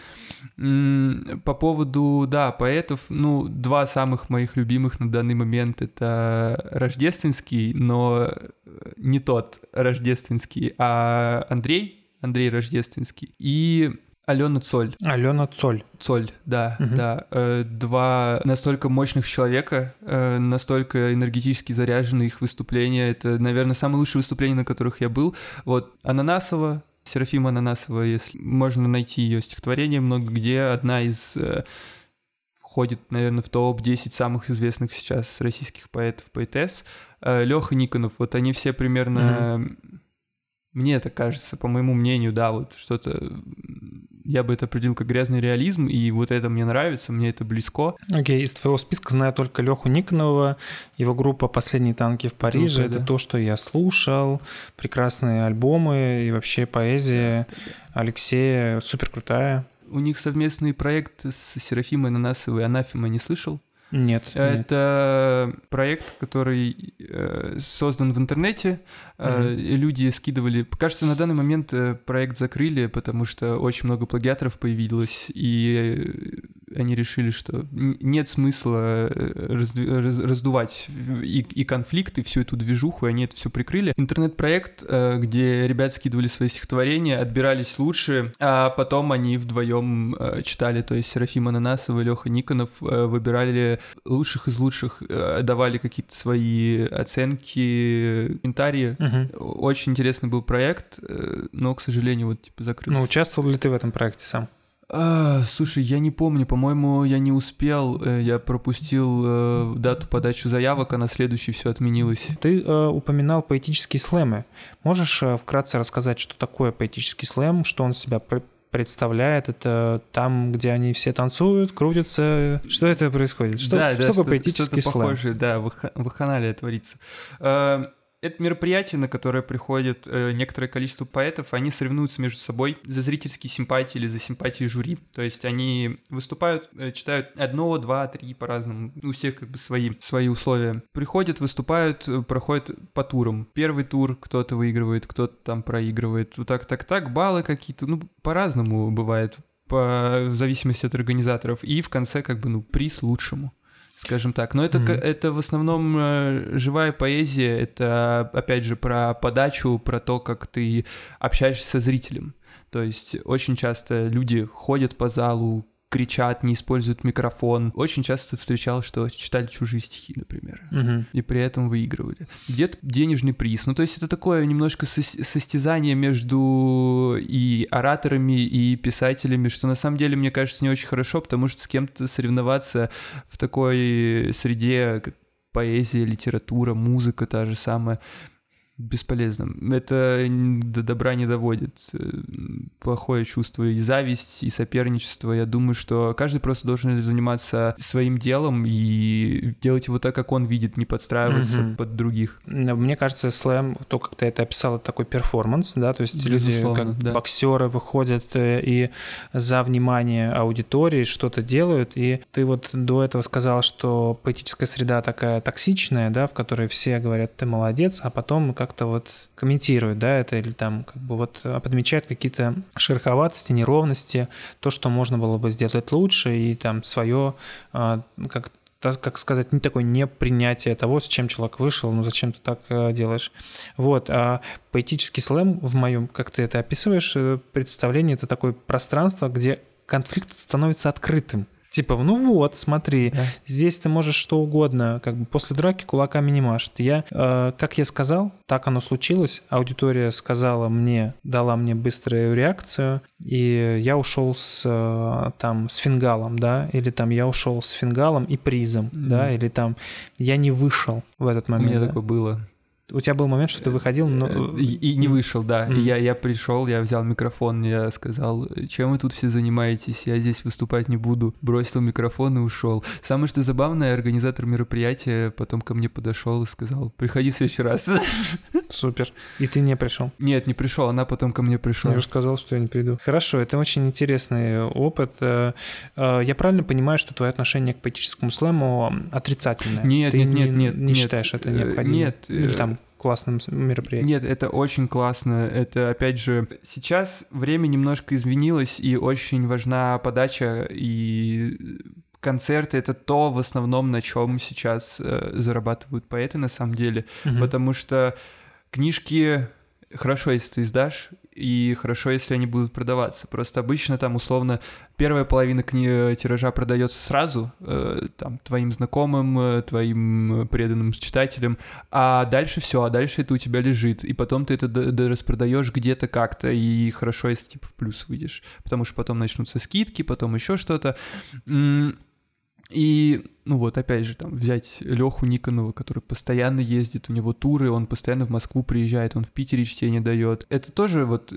По поводу, да, поэтов, ну, два самых моих любимых на данный момент — это Рождественский, но э, не тот Рождественский, а Андрей, Андрей Рождественский, и Алена Цоль. Алена Цоль. Цоль, да, угу. да. Э, два настолько мощных человека, э, настолько энергетически заряженные их выступления. Это, наверное, самые лучшие выступления, на которых я был. Вот Ананасова, Серафима Ананасова, если можно найти ее стихотворение много где, одна из э, входит, наверное, в топ-10 самых известных сейчас российских поэтов, поэтесс. Леха Никонов, вот они все примерно... mm Мне это кажется, по моему мнению, да, вот что-то я бы это определил как грязный реализм, и вот это мне нравится, мне это близко. Окей, okay, из твоего списка знаю только Леху Никонова, его группа «Последние танки в Париже», Группа, это да. то, что я слушал, прекрасные альбомы и вообще поэзия Алексея супер крутая. У них совместный проект с Серафимой Нанасовой «Анафима» не слышал? Нет. Это нет. проект, который э, создан в интернете. Э, mm-hmm. Люди скидывали. Кажется, на данный момент э, проект закрыли, потому что очень много плагиаторов появилось, и они решили, что нет смысла э, раздувать и, и конфликт, и всю эту движуху, и они это все прикрыли. Интернет-проект, э, где ребят скидывали свои стихотворения, отбирались лучшие, а потом они вдвоем э, читали, то есть Серафим Ананасов и Леха Никонов выбирали лучших из лучших, давали какие-то свои оценки, комментарии. Угу. Очень интересный был проект, но, к сожалению, вот типа закрылся. Ну, участвовал ли ты в этом проекте сам? А, слушай, я не помню, по-моему, я не успел, э, я пропустил э, дату подачи заявок, а на следующий все отменилось. Ты э, упоминал поэтические слэмы. Можешь э, вкратце рассказать, что такое поэтический слэм, что он себя представляет? Это там, где они все танцуют, крутятся. Что это происходит? Что, да, что да, такое поэтический что слэм? Похожее, да, в вахханалия творится. Э, Это мероприятие, на которое приходит э, некоторое количество поэтов, они соревнуются между собой за зрительские симпатии или за симпатии жюри. То есть они выступают, э, читают одно, два, три по-разному. У всех как бы свои, свои условия. Приходят, выступают, э, проходят по турам. Первый тур кто-то выигрывает, кто-то там проигрывает. Вот так, так, так. Баллы какие-то, ну, по-разному бывает по в зависимости от организаторов, и в конце как бы, ну, приз лучшему скажем так. Но это, mm-hmm. это в основном э, живая поэзия, это, опять же, про подачу, про то, как ты общаешься со зрителем. То есть очень часто люди ходят по залу, кричат, не используют микрофон. Очень часто встречал, что читали чужие стихи, например, угу. и при этом выигрывали. Где-то денежный приз. Ну, то есть это такое немножко состязание между и ораторами, и писателями, что на самом деле, мне кажется, не очень хорошо, потому что с кем-то соревноваться в такой среде, как поэзия, литература, музыка та же самая, бесполезным. Это до добра не доводит. Э, плохое чувство и зависть, и соперничество. Я думаю, что каждый просто должен заниматься своим делом и делать его так, как он видит, не подстраиваться угу. под других. Мне кажется, слэм, то, как ты это описал, это такой перформанс, да, то есть Безусловно, люди, как да. боксеры, выходят э, и за внимание аудитории что-то делают, и ты вот до этого сказал, что поэтическая среда такая токсичная, да, в которой все говорят, ты молодец, а потом как как-то вот комментирует, да, это или там как бы вот подмечает какие-то шероховатости, неровности, то, что можно было бы сделать лучше, и там свое, а, как как сказать, не такое непринятие того, с чем человек вышел, ну зачем ты так э, делаешь. Вот, а поэтический слэм в моем, как ты это описываешь, э, представление это такое пространство, где конфликт становится открытым. Типа, ну вот, смотри, да. здесь ты можешь что угодно, как бы после драки кулаками не машет. Я, э, как я сказал, так оно случилось. Аудитория сказала мне, дала мне быструю реакцию, и я ушел с э, там с фингалом, да, или там я ушел с фингалом и призом, mm-hmm. да, или там я не вышел в этот момент. У меня да? такое было. У тебя был момент, что ты выходил, но... Э, и, и не вышел, да. Mm. Я, я пришел, я взял микрофон, я сказал, чем вы тут все занимаетесь, я здесь выступать не буду. Бросил микрофон и ушел. Самое что забавное, организатор мероприятия потом ко мне подошел и сказал, приходи в следующий раз. Супер. И ты не пришел? Нет, не пришел, она потом ко мне пришла. Я уже сказал, что я не приду. Хорошо, это очень интересный опыт. Э, э, я правильно понимаю, что твое отношение к поэтическому слэму отрицательное? Нет, ты нет, нет, нет. Не нет, считаешь это необходимым? Нет. Или там классным мероприятием. Нет, это очень классно. Это, опять же, сейчас время немножко изменилось, и очень важна подача, и концерты — это то, в основном, на чем сейчас э, зарабатывают поэты, на самом деле, угу. потому что книжки хорошо, если ты издашь, и хорошо, если они будут продаваться. Просто обычно там условно первая половина кни- тиража продается сразу, э, там, твоим знакомым, э, твоим преданным читателям, а дальше все, а дальше это у тебя лежит, и потом ты это распродаешь где-то как-то, и хорошо, если типа в плюс выйдешь, потому что потом начнутся скидки, потом еще что-то. И, ну вот, опять же, там, взять Леху Никонова, который постоянно ездит, у него туры, он постоянно в Москву приезжает, он в Питере чтение дает. Это тоже вот,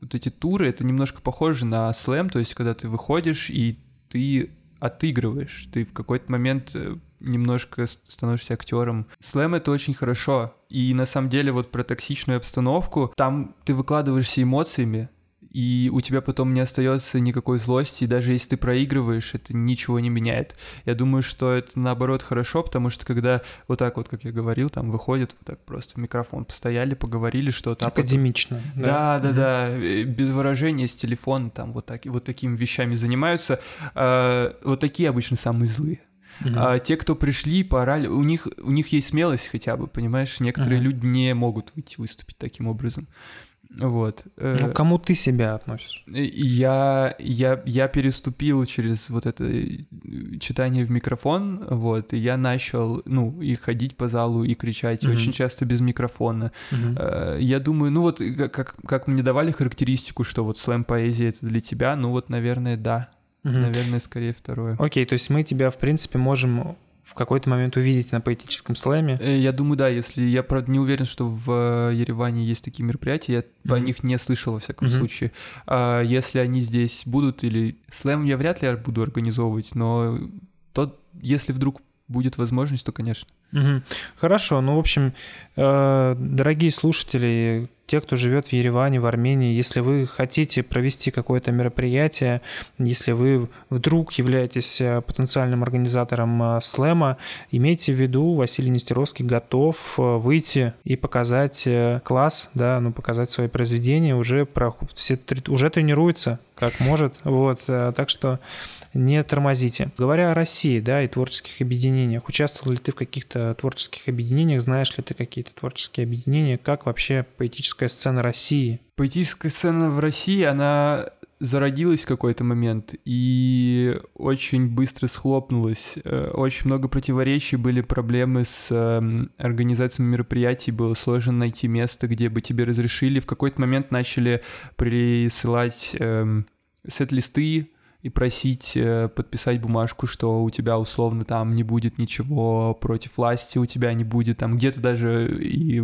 вот эти туры, это немножко похоже на слэм, то есть когда ты выходишь и ты отыгрываешь, ты в какой-то момент э, немножко становишься актером. Слэм это очень хорошо. И на самом деле вот про токсичную обстановку, там ты выкладываешься эмоциями, и у тебя потом не остается никакой злости, и даже если ты проигрываешь, это ничего не меняет. Я думаю, что это наоборот хорошо, потому что когда вот так вот, как я говорил, там выходят вот так просто в микрофон, постояли, поговорили что-то. Академично. А потом... Да, да, да, да, без выражения, с телефона там вот, так, вот такими вещами занимаются. А, вот такие обычно самые злые. Uh-huh. А те, кто пришли, поорали, у них, у них есть смелость хотя бы, понимаешь? Некоторые uh-huh. люди не могут выйти выступить таким образом. Вот. Э, ну, кому ты себя относишь? Я, я, я переступил через вот это э, читание в микрофон, вот, и я начал, ну, и ходить по залу, и кричать, mm-hmm. очень часто без микрофона. Mm-hmm. Я думаю, ну вот, как, как мне давали характеристику, что вот слэм-поэзия — это для тебя, ну вот, наверное, да. Угу. Наверное, скорее второе. Окей, то есть мы тебя, в принципе, можем в какой-то момент увидеть на поэтическом слэме? Э, я думаю, да, если... Я, правда, не уверен, что в э, Ереване есть такие мероприятия, я mm-hmm. о них не слышал, во всяком mm-hmm. случае. А если они здесь будут, или слэм я вряд ли буду организовывать, но тот, если вдруг будет возможность, то, конечно. Угу. Хорошо, ну, в общем, э, дорогие слушатели, те, кто живет в Ереване, в Армении, если вы хотите провести какое-то мероприятие, если вы вдруг являетесь э, потенциальным организатором э, слэма, имейте в виду, Василий Нестеровский готов э, выйти и показать класс, да, ну, показать свои произведения, уже, про, все, уже тренируется как может, вот, так что не тормозите. Говоря о России, да, и творческих объединениях, участвовал ли ты в каких-то творческих объединениях, знаешь ли ты какие-то творческие объединения, как вообще поэтическая сцена России? Поэтическая сцена в России, она зародилась в какой-то момент и очень быстро схлопнулась. Э, очень много противоречий, были проблемы с эм, организацией мероприятий, было сложно найти место, где бы тебе разрешили. В какой-то момент начали присылать эм, сет-листы и просить э, подписать бумажку, что у тебя условно там не будет ничего против власти, у тебя не будет там где-то даже и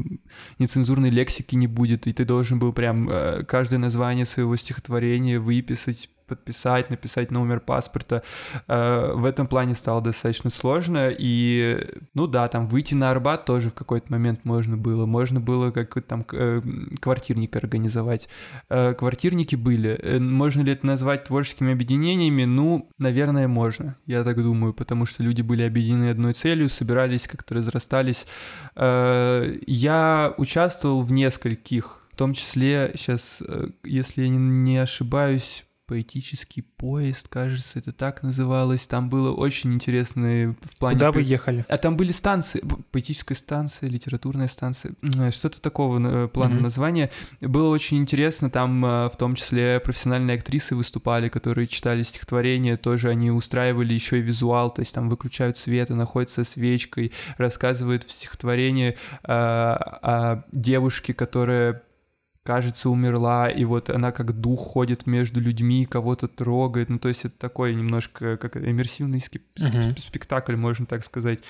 нецензурной лексики не будет, и ты должен был прям э, каждое название своего стихотворения выписать подписать, написать номер паспорта. Э, в этом плане стало достаточно сложно. И, ну да, там выйти на Арбат тоже в какой-то момент можно было. Можно было какой-то там э, квартирник организовать. Э, квартирники были. Можно ли это назвать творческими объединениями? Ну, наверное, можно. Я так думаю, потому что люди были объединены одной целью, собирались, как-то разрастались. Я участвовал в нескольких в том числе сейчас, если я не ошибаюсь, поэтический поезд, кажется, это так называлось. Там было очень интересно в плане... Куда вы ехали? А там были станции, поэтическая станция, литературная станция, что-то такого э, плана mm-hmm. названия. Было очень интересно, там э, в том числе профессиональные актрисы выступали, которые читали стихотворения, тоже они устраивали еще и визуал, то есть там выключают свет и находятся свечкой, рассказывают в стихотворении а, о девушке, которая кажется, умерла, и вот она как дух ходит между людьми, кого-то трогает. Ну, то есть это такой немножко как иммерсивный спек- uh-huh. спектакль, можно так сказать.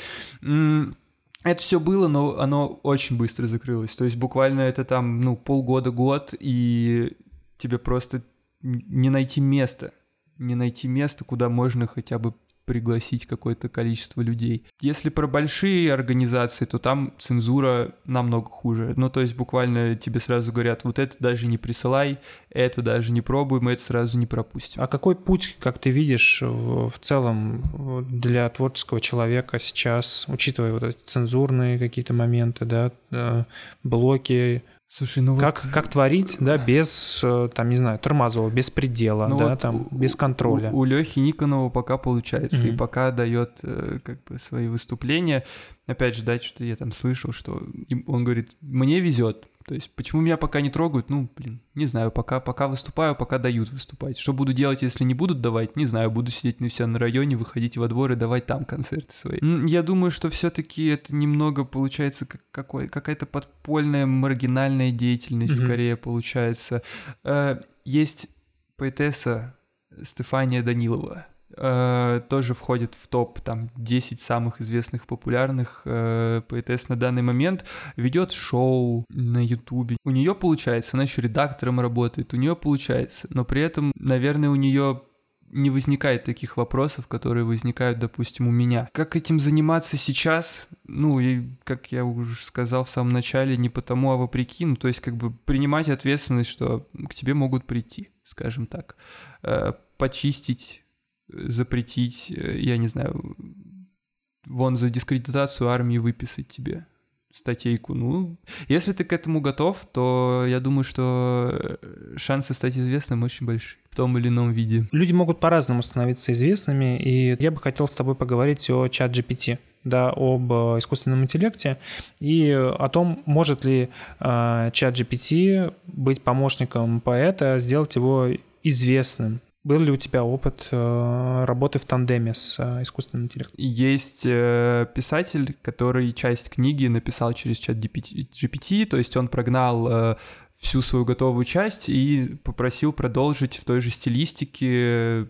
Это все было, но оно очень быстро закрылось. То есть буквально это там, ну, полгода-год, и тебе просто не найти места. Не найти места, куда можно хотя бы пригласить какое-то количество людей. Если про большие организации, то там цензура намного хуже. Ну, то есть буквально тебе сразу говорят, вот это даже не присылай, это даже не пробуй, мы это сразу не пропустим. А какой путь, как ты видишь, в целом для творческого человека сейчас, учитывая вот эти цензурные какие-то моменты, да, э, блоки, Слушай, ну как, вот... как творить, да, без, э, там, не знаю, тормозов, без предела, ну да, вот там, у, без контроля. У, у Лехи Никонова пока получается, mm-hmm. и пока дает э, как бы свои выступления. Опять же, да, что я там слышал, что он говорит, мне везет, то есть, почему меня пока не трогают? Ну, блин, не знаю, пока, пока выступаю, пока дают выступать. Что буду делать, если не будут давать? Не знаю, буду сидеть на все на районе, выходить во двор и давать там концерты свои. Я думаю, что все-таки это немного получается как какой, какая-то подпольная маргинальная деятельность, mm-hmm. скорее получается. Э, есть поэтесса Стефания Данилова э, тоже входит в топ там 10 самых известных популярных э, поэтесс на данный момент, ведет шоу на Ютубе. У нее получается, она еще редактором работает, у нее получается, но при этом, наверное, у нее не возникает таких вопросов, которые возникают, допустим, у меня. Как этим заниматься сейчас? Ну, и, как я уже сказал в самом начале, не потому, а вопреки. Ну, то есть, как бы принимать ответственность, что к тебе могут прийти, скажем так. Э, почистить запретить, э, я не знаю, вон за дискредитацию армии выписать тебе статейку. Ну, если ты к этому готов, то я думаю, что э, шансы стать известным очень большие в том или ином виде. Люди могут по-разному становиться известными, и я бы хотел с тобой поговорить о чат GPT да, об э, искусственном интеллекте и о том, может ли чат GPT быть помощником поэта, сделать его известным. Был ли у тебя опыт э, работы в тандеме с э, искусственным интеллектом? Есть э, писатель, который часть книги написал через чат GPT, то есть он прогнал всю свою готовую часть и попросил продолжить в той же стилистике,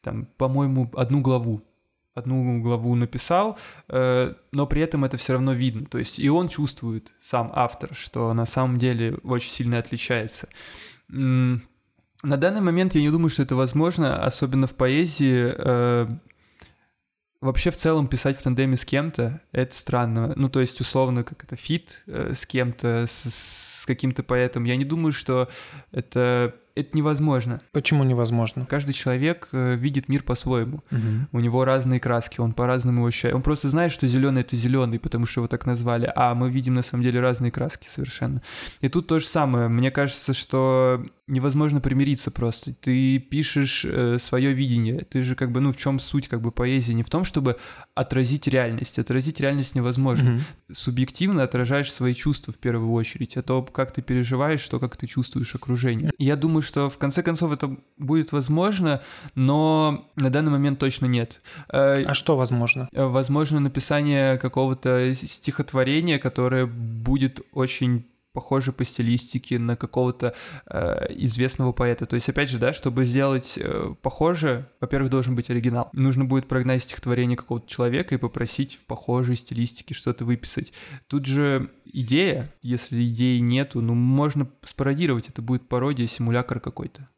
там, по-моему, одну главу одну главу написал, но при этом это все равно видно. То есть и он чувствует, сам автор, что на самом деле очень сильно отличается. На данный момент я не думаю, что это возможно, особенно в поэзии. Э, Вообще, в целом, писать в тандеме с кем-то — это странно. Ну, то есть, условно, как это, фит э, с кем-то, с, с каким-то поэтом. Я не думаю, что это это невозможно. Почему невозможно? Каждый человек э, видит мир по-своему. Угу. У него разные краски, он по-разному ощущает. Он просто знает, что зеленый это зеленый, потому что его так назвали, а мы видим на самом деле разные краски совершенно. И тут то же самое. Мне кажется, что невозможно примириться просто. Ты пишешь э, свое видение. Ты же как бы, ну, в чем суть как бы поэзии? Не в том, чтобы отразить реальность. Отразить реальность невозможно. Угу. Субъективно отражаешь свои чувства в первую очередь. А то, как ты переживаешь, то, как ты чувствуешь окружение. Я думаю, что в конце концов это будет возможно, но на данный момент точно нет. Э, а что возможно? Э, возможно написание какого-то стихотворения, которое будет очень похоже по стилистике на какого-то э, известного поэта. То есть, опять же, да, чтобы сделать э, похоже, во-первых, должен быть оригинал. Нужно будет прогнать стихотворение какого-то человека и попросить в похожей стилистике что-то выписать. Тут же идея, если идеи нету, ну, можно спародировать, это будет пародия, симулятор какой-то.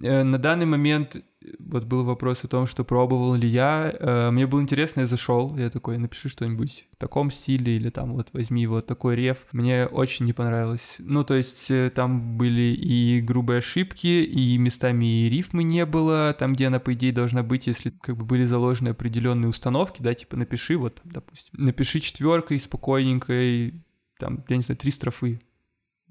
Э, на данный момент вот был вопрос о том, что пробовал ли я. Э, мне было интересно, я зашел, я такой, напиши что-нибудь в таком стиле или там вот возьми вот такой реф. Мне очень не понравилось. Ну, то есть э, там были и грубые ошибки, и местами и рифмы не было, там, где она, по идее, должна быть, если как бы были заложены определенные установки, да, типа напиши вот, допустим, напиши четверкой, спокойненькой, там, я не знаю, три строфы,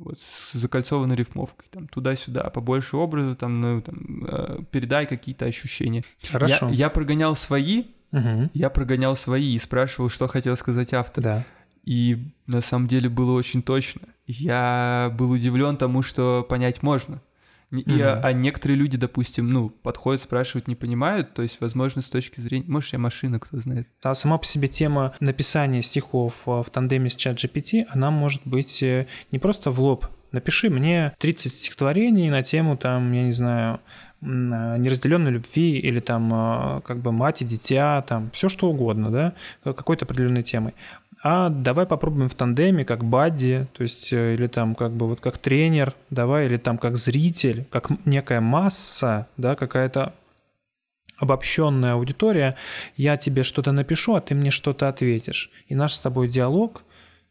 вот, с закольцованной рифмовкой, там, туда-сюда, побольше образа, там, ну, там, э, передай какие-то ощущения. Хорошо. Я, я прогонял свои, угу. я прогонял свои и спрашивал, что хотел сказать автор. Да. И на самом деле было очень точно. Я был удивлен тому, что понять можно. И, mm а, а некоторые люди, допустим, ну, подходят, спрашивают, не понимают, то есть, возможно, с точки зрения... Может, я машина, кто знает. А сама по себе тема написания стихов а, в тандеме с чат GPT, она может быть э, не просто в лоб. Напиши мне 30 стихотворений на тему, там, я не знаю, а, неразделенной любви или там а, как бы мать и дитя, там все что угодно, да, какой-то определенной темой а давай попробуем в тандеме, как бадди, то есть, э, или там как бы вот как тренер, давай, или там как зритель, как некая масса, да, какая-то обобщенная аудитория, я тебе что-то напишу, а ты мне что-то ответишь. И наш с тобой диалог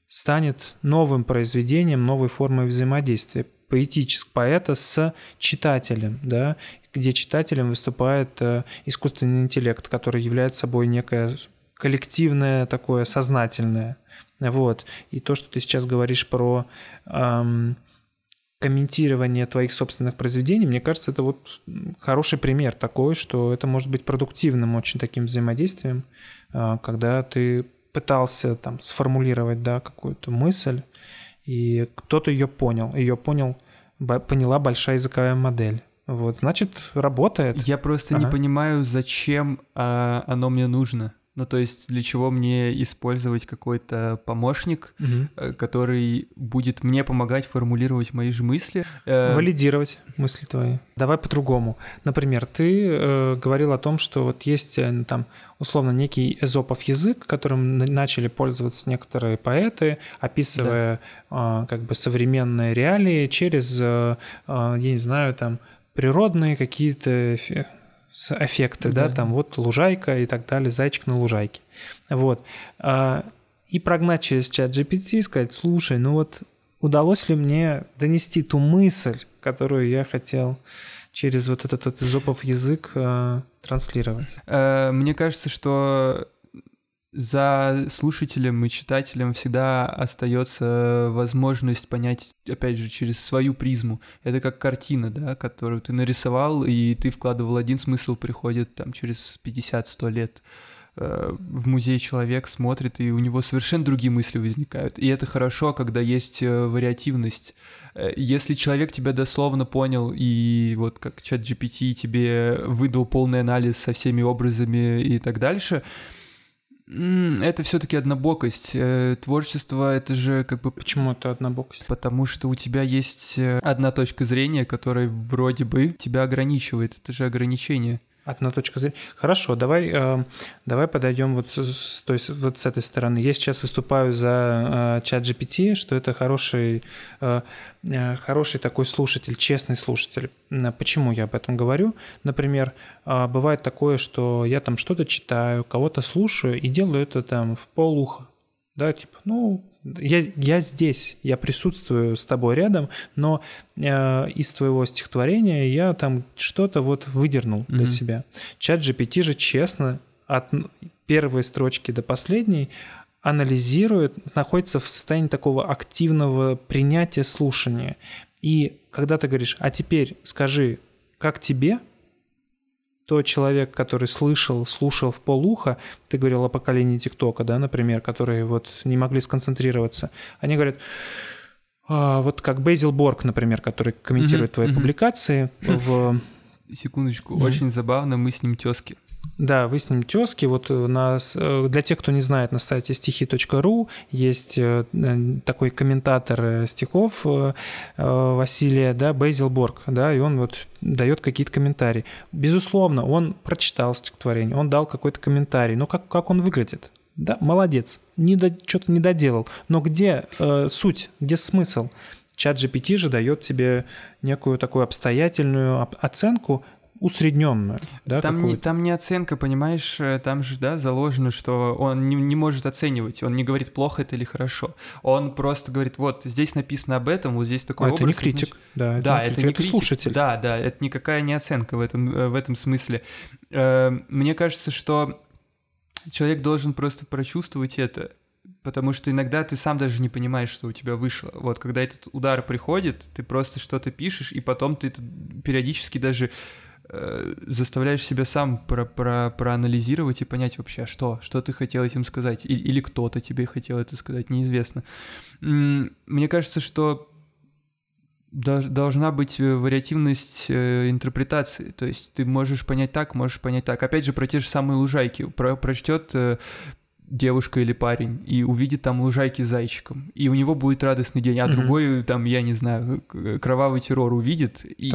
станет новым произведением, новой формой взаимодействия поэтического поэта с читателем, да, где читателем выступает э, искусственный интеллект, который является собой некая коллективное такое, сознательное. Вот. И то, что ты сейчас говоришь про эм, комментирование твоих собственных произведений, мне кажется, это вот хороший пример такой, что это может быть продуктивным очень таким взаимодействием, э, когда ты пытался там сформулировать, да, какую-то мысль, и кто-то ее понял, ее понял, поняла большая языковая модель. Вот, значит, работает. Я просто ага. не понимаю, зачем а, оно мне нужно. Ну, то есть для чего мне использовать какой-то помощник, угу. который будет мне помогать формулировать мои же мысли? Э, Валидировать мысли твои. Давай по-другому. Например, ты э, говорил о том, что вот есть э, там условно некий эзопов язык, которым начали пользоваться некоторые поэты, описывая да. э, как бы современные реалии через, э, э, я не знаю, там природные какие-то эффекты, да. да, там вот лужайка и так далее, зайчик на лужайке. Вот. А, и прогнать через чат GPT и сказать, слушай, ну вот удалось ли мне донести ту мысль, которую я хотел через вот этот, этот изопов язык э, транслировать? Мне кажется, что за слушателем и читателем всегда остается возможность понять, опять же, через свою призму. Это как картина, да, которую ты нарисовал, и ты вкладывал один смысл, приходит там через 50-100 лет э, в музей человек смотрит, и у него совершенно другие мысли возникают. И это хорошо, когда есть э, вариативность. Э, если человек тебя дословно понял, и вот как чат GPT тебе выдал полный анализ со всеми образами и так дальше, это все-таки однобокость. Э, творчество это же как бы... Почему это однобокость? Потому что у тебя есть э, одна точка зрения, которая вроде бы тебя ограничивает. Это же ограничение. Одна точка зрения. Хорошо, давай, э, давай подойдем вот с, то есть вот с этой стороны. Я сейчас выступаю за э, чат GPT, что это хороший, э, э, хороший такой слушатель, честный слушатель. Почему я об этом говорю? Например, э, бывает такое, что я там что-то читаю, кого-то слушаю и делаю это там в полуха. Да, типа, ну, я, я здесь, я присутствую с тобой рядом, но э, из твоего стихотворения я там что-то вот выдернул mm-hmm. для себя. Чат GPT же честно от первой строчки до последней анализирует, находится в состоянии такого активного принятия слушания. И когда ты говоришь, а теперь скажи, как тебе, то человек, который слышал, слушал в полуха, ты говорил о поколении ТикТока, да, например, которые вот не могли сконцентрироваться, они говорят, а, вот как Бейзил Борг, например, который комментирует твои публикации в... Секундочку, очень забавно, мы с ним тески. Да, вы с ним тезки. Вот у нас, э, для тех, кто не знает, на сайте стихи.ру есть э, такой комментатор э, стихов Василия, да, Бейзилборг, да, и он вот дает какие-то комментарии. Безусловно, он прочитал стихотворение, он дал какой-то комментарий, но как, как он выглядит? Да, молодец, не до, что-то не доделал. Но где э, суть, где смысл? Чат GPT же дает тебе некую такую обстоятельную оценку усредненную. Да, там, не, там не оценка, понимаешь, э, там же да, заложено, что он не, не может оценивать, он не говорит, плохо это или хорошо. Он просто говорит, вот здесь написано об этом, вот здесь такой а образ. Это не критик, значит... да, это да, не это, не критик, слушатель. Да, да, это никакая не оценка в этом, э, в этом смысле. Э, мне кажется, что человек должен просто прочувствовать это, потому что иногда ты сам даже не понимаешь, что у тебя вышло. Вот, когда этот удар приходит, ты просто что-то пишешь, и потом ты периодически даже Э, заставляешь себя сам про про проанализировать и понять вообще, что, что ты хотел этим сказать, или, или кто-то тебе хотел это сказать, неизвестно. Мне кажется, что должна быть э, вариативность э, интерпретации, то есть ты можешь понять так, можешь понять так. Опять же, про те же самые лужайки. Про, прочтет девушка или парень и увидит там лужайки с зайчиком, и у него будет радостный день, а mm другой там, я не знаю, кровавый террор увидит, и,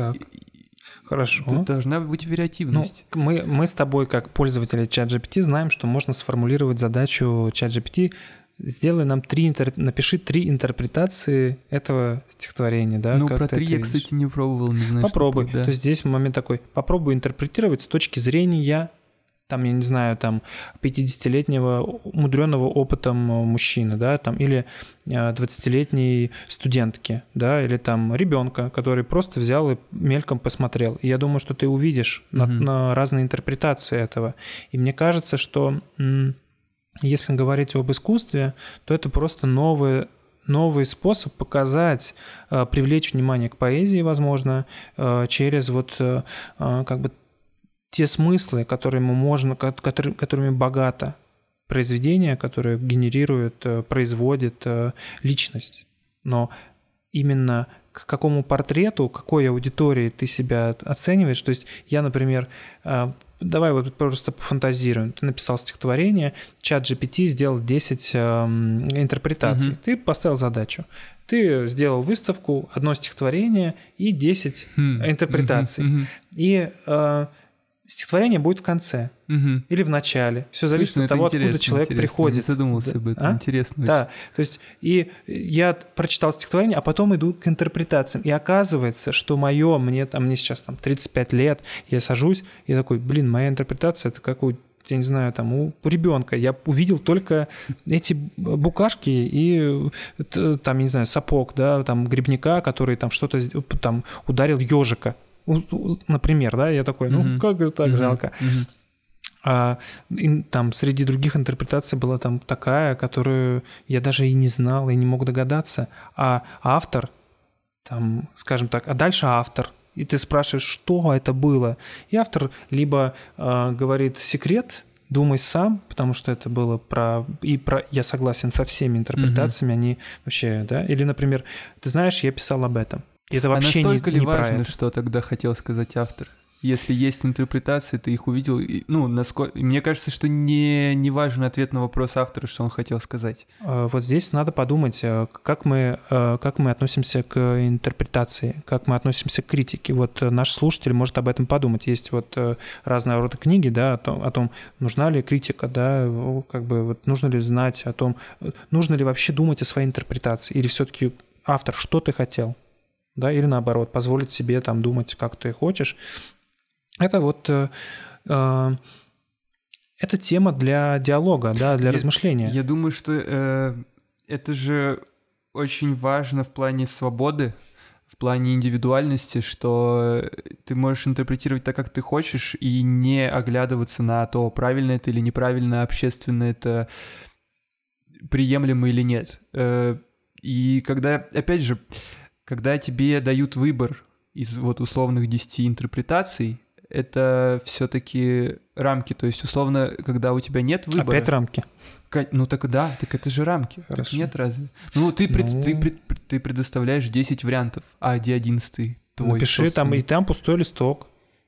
Хорошо. Тут должна быть вариативность. Ну, мы, мы с тобой, как пользователи ChatGPT, знаем, что можно сформулировать задачу ChatGPT сделай нам три интер... напиши три интерпретации этого стихотворения, да? Ну, про три я, видишь. кстати, не пробовал, не знаю. Попробуй. Такое, да. То есть здесь момент такой, попробуй интерпретировать с точки зрения там, я не знаю, там 50-летнего умудренного опытом мужчины, да, там, или 20-летней а, студентки, да, или там ребенка, который просто взял и мельком посмотрел. И я думаю, что ты увидишь mm-hmm. на, на разные интерпретации этого. И мне кажется, что если говорить об искусстве, то это просто новый новый способ показать, а, привлечь внимание к поэзии, возможно, через вот как бы те смыслы, которыми можно, которыми богато произведение, которое генерирует, э, производит э, личность. Но именно к какому портрету, какой аудитории ты себя оцениваешь. То есть я, например, э, давай вот просто пофантазируем. Ты написал стихотворение, чат GPT сделал 10 интерпретаций. Угу. Ты поставил задачу. Ты сделал выставку, одно стихотворение и 10 хм. интерпретаций. Угу. И стихотворение будет в конце угу. или в начале. Все зависит Слушай, ну от того, откуда человек приходит. Я задумался да? об этом. А? Интересно. Да. То есть и я прочитал стихотворение, а потом иду к интерпретациям. И оказывается, что мое, мне там, мне сейчас там 35 лет, я сажусь и такой, блин, моя интерпретация это как у я не знаю, там, у ребенка. Я увидел только эти букашки и там, я не знаю, сапог, да, там, грибника, который там что-то там ударил ежика например, да, я такой, ну mm-hmm. как же так mm-hmm. жалко. Mm-hmm. А и, там среди других интерпретаций была там такая, которую я даже и не знал, и не мог догадаться. А автор, там, скажем так, а дальше автор, и ты спрашиваешь, что это было. И автор либо э, говорит секрет, думай сам, потому что это было про и про я согласен со всеми интерпретациями, mm-hmm. они вообще, да, или, например, ты знаешь, я писал об этом. Это вообще а настолько не, ли не важно, что тогда хотел сказать автор? Если есть интерпретации, ты их увидел. И, ну, насколько... Мне кажется, что не, не важен ответ на вопрос автора, что он хотел сказать. А, вот здесь надо подумать, э, как мы, э, как мы относимся к интерпретации, как мы относимся к критике. Вот э, наш слушатель может об этом подумать. Есть вот разные рода книги, да, о том, о том нужна ли критика, да, как бы вот нужно ли знать о том, нужно ли вообще думать о своей интерпретации, или все-таки автор, что ты хотел, да, или наоборот, позволить себе там думать, как ты хочешь. Это вот э, э, это тема для диалога, да, для я, размышления. Я думаю, что э, это же очень важно в плане свободы, в плане индивидуальности, что ты можешь интерпретировать так, как ты хочешь, и не оглядываться на то, правильно это или неправильно, общественно это приемлемо или нет. Э, и когда, опять же, когда тебе дают выбор из вот условных 10 интерпретаций, это все-таки рамки. То есть, условно, когда у тебя нет выбора... Опять рамки. Ну так да, так это же рамки. Хорошо. Так нет разве? Ну ты, пред, ну... Ты, пред, ты предоставляешь 10 вариантов, а где 11 твой Напиши там, и там пустой листок.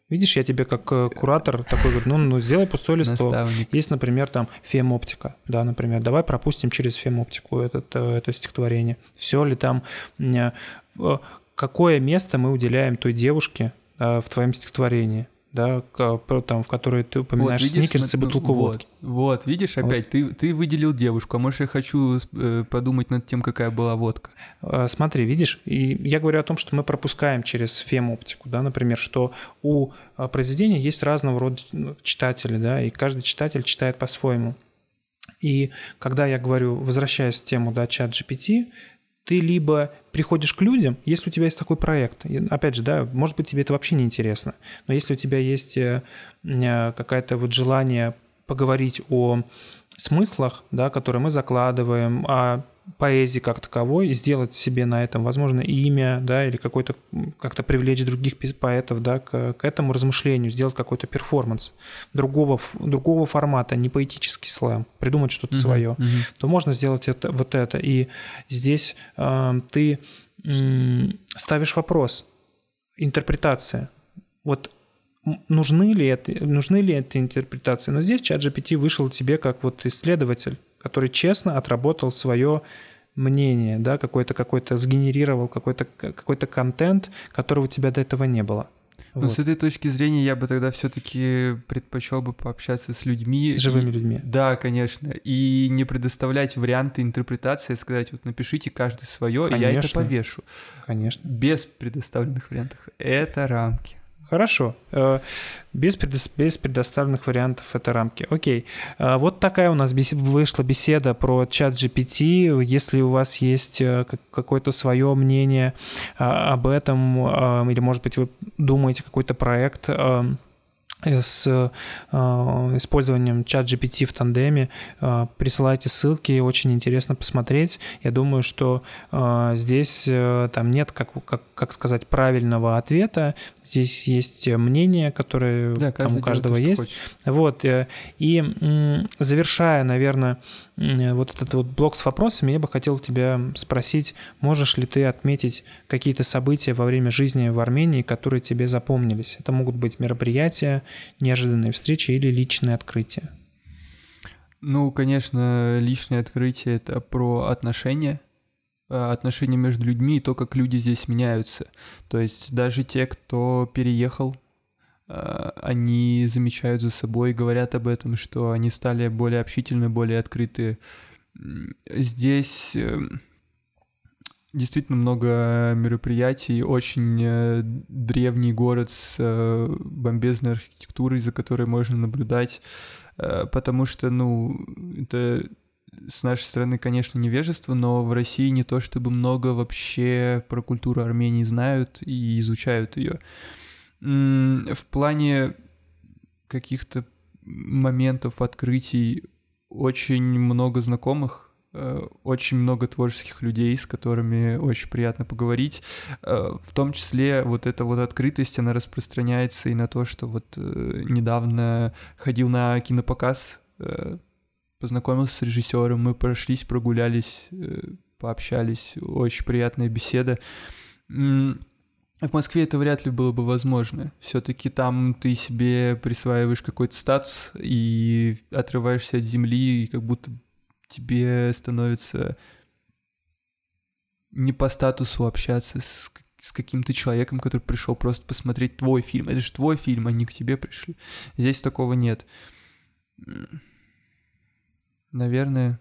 Видишь, я тебе как э, куратор такой говорю, ну, ну сделай пустой листок. Наставник. Есть, например, там фемоптика, да, например, давай пропустим через фемоптику этот, э, это стихотворение. Все ли там, э, какое место мы уделяем той девушке в твоем стихотворении? Да, там, в которой ты упоминаешь вот, видишь, сникерс и бутылку вот, водки. Вот, видишь, опять, вот. ты, ты выделил девушку, а может, я хочу э, подумать над тем, какая была водка. А, смотри, видишь, и я говорю о том, что мы пропускаем через фем-оптику, да, например, что у а, произведения есть разного рода ну, читатели, да, и каждый читатель читает по-своему. И когда я говорю, возвращаясь к тему, да, чат GPT, ты либо приходишь к людям, если у тебя есть такой проект, опять же, да, может быть, тебе это вообще не интересно, но если у тебя есть э, э, какое-то вот желание поговорить о смыслах, да, которые мы закладываем, о поэзии как таковой, сделать себе на этом, возможно, имя, да, или какой-то как-то привлечь других поэтов, да, к, к этому размышлению, сделать какой-то перформанс другого, другого формата, не поэтический слэм, придумать что-то uh-huh, свое, uh-huh. то можно сделать это, вот это. И здесь э, ты э, ставишь вопрос, интерпретация. Вот нужны ли это, нужны ли эти интерпретации? Но здесь чат GPT вышел тебе как вот исследователь, который честно отработал свое мнение, да, какой-то какой-то сгенерировал какой-то какой-то контент, которого у тебя до этого не было. Ну, вот. с этой точки зрения я бы тогда все-таки предпочел бы пообщаться с людьми. Живыми и, людьми. Да, конечно. И не предоставлять варианты интерпретации, а сказать, вот напишите каждый свое, конечно. и я это повешу. Конечно. Без предоставленных вариантов. Это рамки. Хорошо. Э, без, без предоставленных вариантов это рамки. Окей. Э, вот такая у нас вышла беседа про чат GPT. Если у вас есть э, какое-то свое мнение об этом, или, может быть, вы думаете какой-то проект, с использованием чат GPT в тандеме. Присылайте ссылки, очень интересно посмотреть. Я думаю, что здесь там нет, как, как, как сказать, правильного ответа. Здесь есть мнение, которое да, там у каждого есть. Вот. Э, и завершая, наверное, вот этот вот блок с вопросами, я бы хотел тебя спросить, можешь ли ты отметить какие-то события во время жизни в Армении, которые тебе запомнились? Это могут быть мероприятия, неожиданные встречи или личные открытия. Ну, конечно, личное открытие — это про отношения, э, отношения между людьми и то, как люди здесь меняются. То есть даже те, кто переехал, э, они замечают за собой, говорят об этом, что они стали более общительны, более открыты. Здесь эм, действительно много мероприятий, очень э, древний город с э, бомбезной архитектурой, за которой можно наблюдать, э, потому что, ну, это с нашей стороны, конечно, невежество, но в России не то чтобы много вообще про культуру Армении знают и изучают ее. В плане каких-то моментов, открытий очень много знакомых, Э, очень много творческих людей, с которыми очень приятно поговорить. Э, в том числе вот эта вот открытость, она распространяется и на то, что вот э, недавно ходил на кинопоказ, познакомился с режиссером, мы прошлись, прогулялись, пообщались, очень приятная беседа. В Москве это вряд ли было бы возможно. Все-таки там ты себе присваиваешь какой-то статус и отрываешься от земли, и как будто тебе становится не по статусу общаться с, с каким-то человеком, который пришел просто посмотреть твой фильм. Это же твой фильм, они к тебе пришли. Здесь такого нет. Наверное.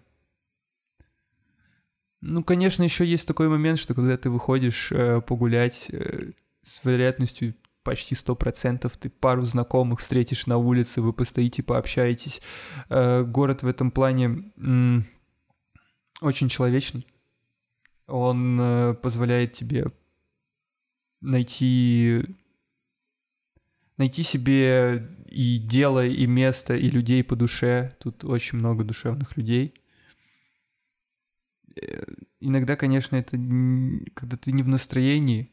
Ну, конечно, еще есть такой момент, что когда ты выходишь э, погулять э, с вероятностью почти сто процентов ты пару знакомых встретишь на улице, вы постоите, пообщаетесь. Э, город в этом плане м- очень человечный. Он э, позволяет тебе найти найти себе и дело, и место, и людей по душе. Тут очень много душевных людей. Э, иногда, конечно, это когда ты не в настроении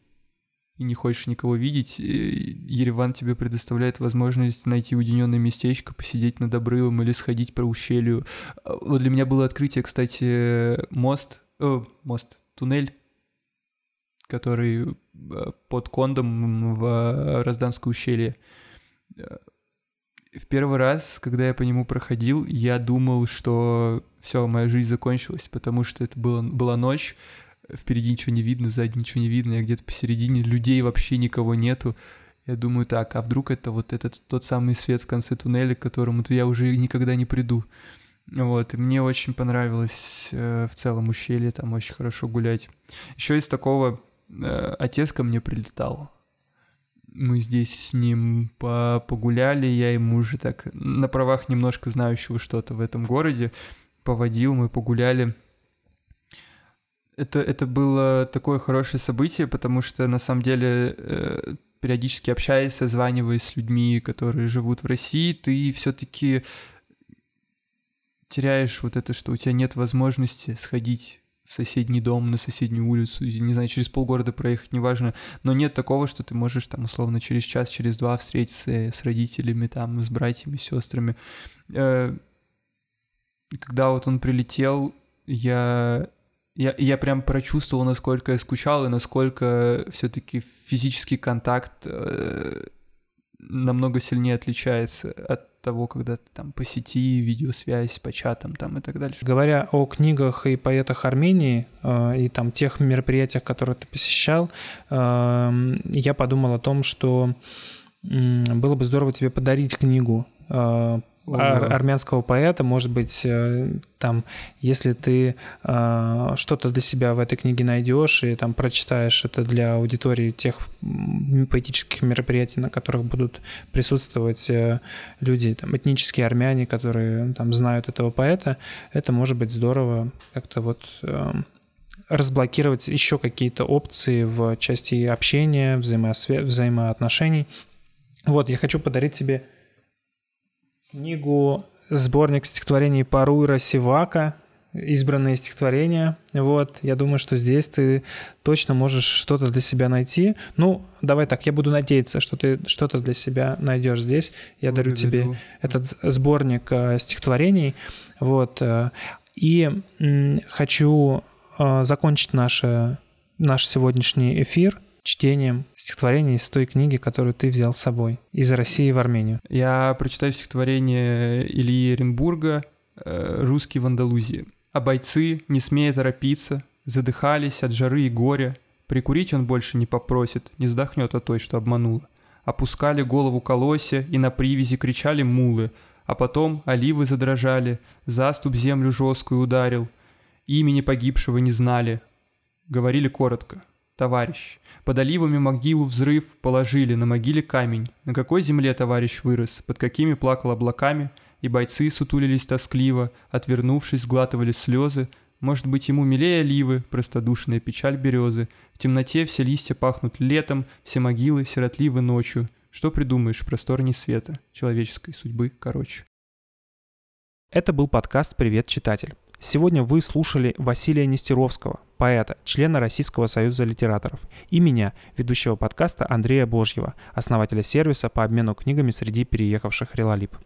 и не хочешь никого видеть, Ереван тебе предоставляет возможность найти уединенное местечко, посидеть над обрывом или сходить по ущелью. А, вот для меня было открытие, кстати, мост, о, мост, туннель, который э, под Кондом в Розданское ущелье. Э, в первый раз, когда я по нему проходил, я думал, что все, моя жизнь закончилась, потому что это было, была ночь, впереди ничего не видно, сзади ничего не видно, я где-то посередине, людей вообще никого нету. Я думаю, так, а вдруг это вот этот тот самый свет в конце туннеля, к которому-то я уже никогда не приду. Вот, и мне очень понравилось э, в целом ущелье, там очень хорошо гулять. Еще из такого э, отец ко мне прилетал. Мы здесь с ним по погуляли, я ему уже так на правах немножко знающего что-то в этом городе поводил, мы погуляли. Это, это было такое хорошее событие, потому что на самом деле э, периодически общаясь, созваниваясь с людьми, которые живут в России, ты все-таки теряешь вот это, что у тебя нет возможности сходить в соседний дом, на соседнюю улицу, не знаю, через полгорода проехать, неважно, но нет такого, что ты можешь там условно через час, через два встретиться с родителями, там, с братьями, сестрами. Э, когда вот он прилетел, я я, я прям прочувствовал, насколько я скучал и насколько все-таки физический контакт э, намного сильнее отличается от того, когда ты там по сети, видеосвязь, по чатам там и так дальше. Говоря о книгах и поэтах Армении э, и там тех мероприятиях, которые ты посещал, э, я подумал о том, что было бы здорово тебе подарить книгу э, ар- армянского поэта, может быть, э, там, если ты э, что-то для себя в этой книге найдешь и там прочитаешь это для аудитории тех поэтических мероприятий, на которых будут присутствовать э, люди, там, этнические армяне, которые там знают этого поэта, это может быть здорово как-то вот э, разблокировать еще какие-то опции в части общения, взаимосвя... взаимоотношений. Вот, я хочу подарить тебе книгу сборник стихотворений Парура Сивака, избранные стихотворения. Вот, я думаю, что здесь ты точно можешь что-то для себя найти. Ну, давай так, я буду надеяться, что ты что-то для себя найдешь здесь. Я Благодарю. дарю тебе этот сборник э, стихотворений. Вот, э, и м, хочу э, закончить наше, наш сегодняшний эфир чтением стихотворения из той книги, которую ты взял с собой из России в Армению. Я прочитаю стихотворение Ильи Оренбурга э, «Русский в Андалузии». А бойцы, не смея торопиться, задыхались от жары и горя. Прикурить он больше не попросит, не вздохнет о той, что обманула. Опускали голову колосья и на привязи кричали мулы, а потом оливы задрожали, заступ землю жесткую ударил. Имени погибшего не знали. Говорили коротко. Товарищ. Под оливами могилу взрыв положили, на могиле камень. На какой земле товарищ вырос, под какими плакал облаками, и бойцы сутулились тоскливо, отвернувшись, сглатывали слезы. Может быть, ему милее оливы, простодушная печаль березы. В темноте все листья пахнут летом, все могилы сиротливы ночью. Что придумаешь в просторней света, человеческой судьбы короче. Это был подкаст «Привет, читатель». Сегодня вы слушали Василия Нестеровского, поэта, члена Российского союза литераторов, и меня, ведущего подкаста Андрея Божьего, основателя сервиса по обмену книгами среди переехавших Релалип.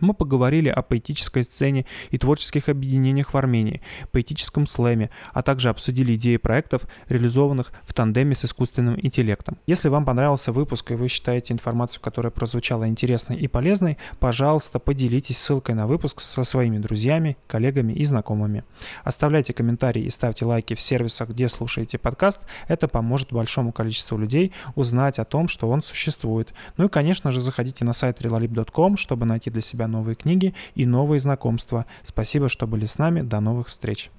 Мы поговорили о поэтической сцене и творческих объединениях в Армении, поэтическом слэме, а также обсудили идеи проектов, реализованных в тандеме с искусственным интеллектом. Если вам понравился выпуск и вы считаете информацию, которая прозвучала интересной и полезной, пожалуйста, поделитесь ссылкой на выпуск со своими друзьями, коллегами и знакомыми. Оставляйте комментарии и ставьте лайки в сервисах, где слушаете подкаст. Это поможет большому количеству людей узнать о том, что он существует. Ну и, конечно же, заходите на сайт relalib.com, чтобы найти для себя новые книги и новые знакомства. Спасибо, что были с нами. До новых встреч.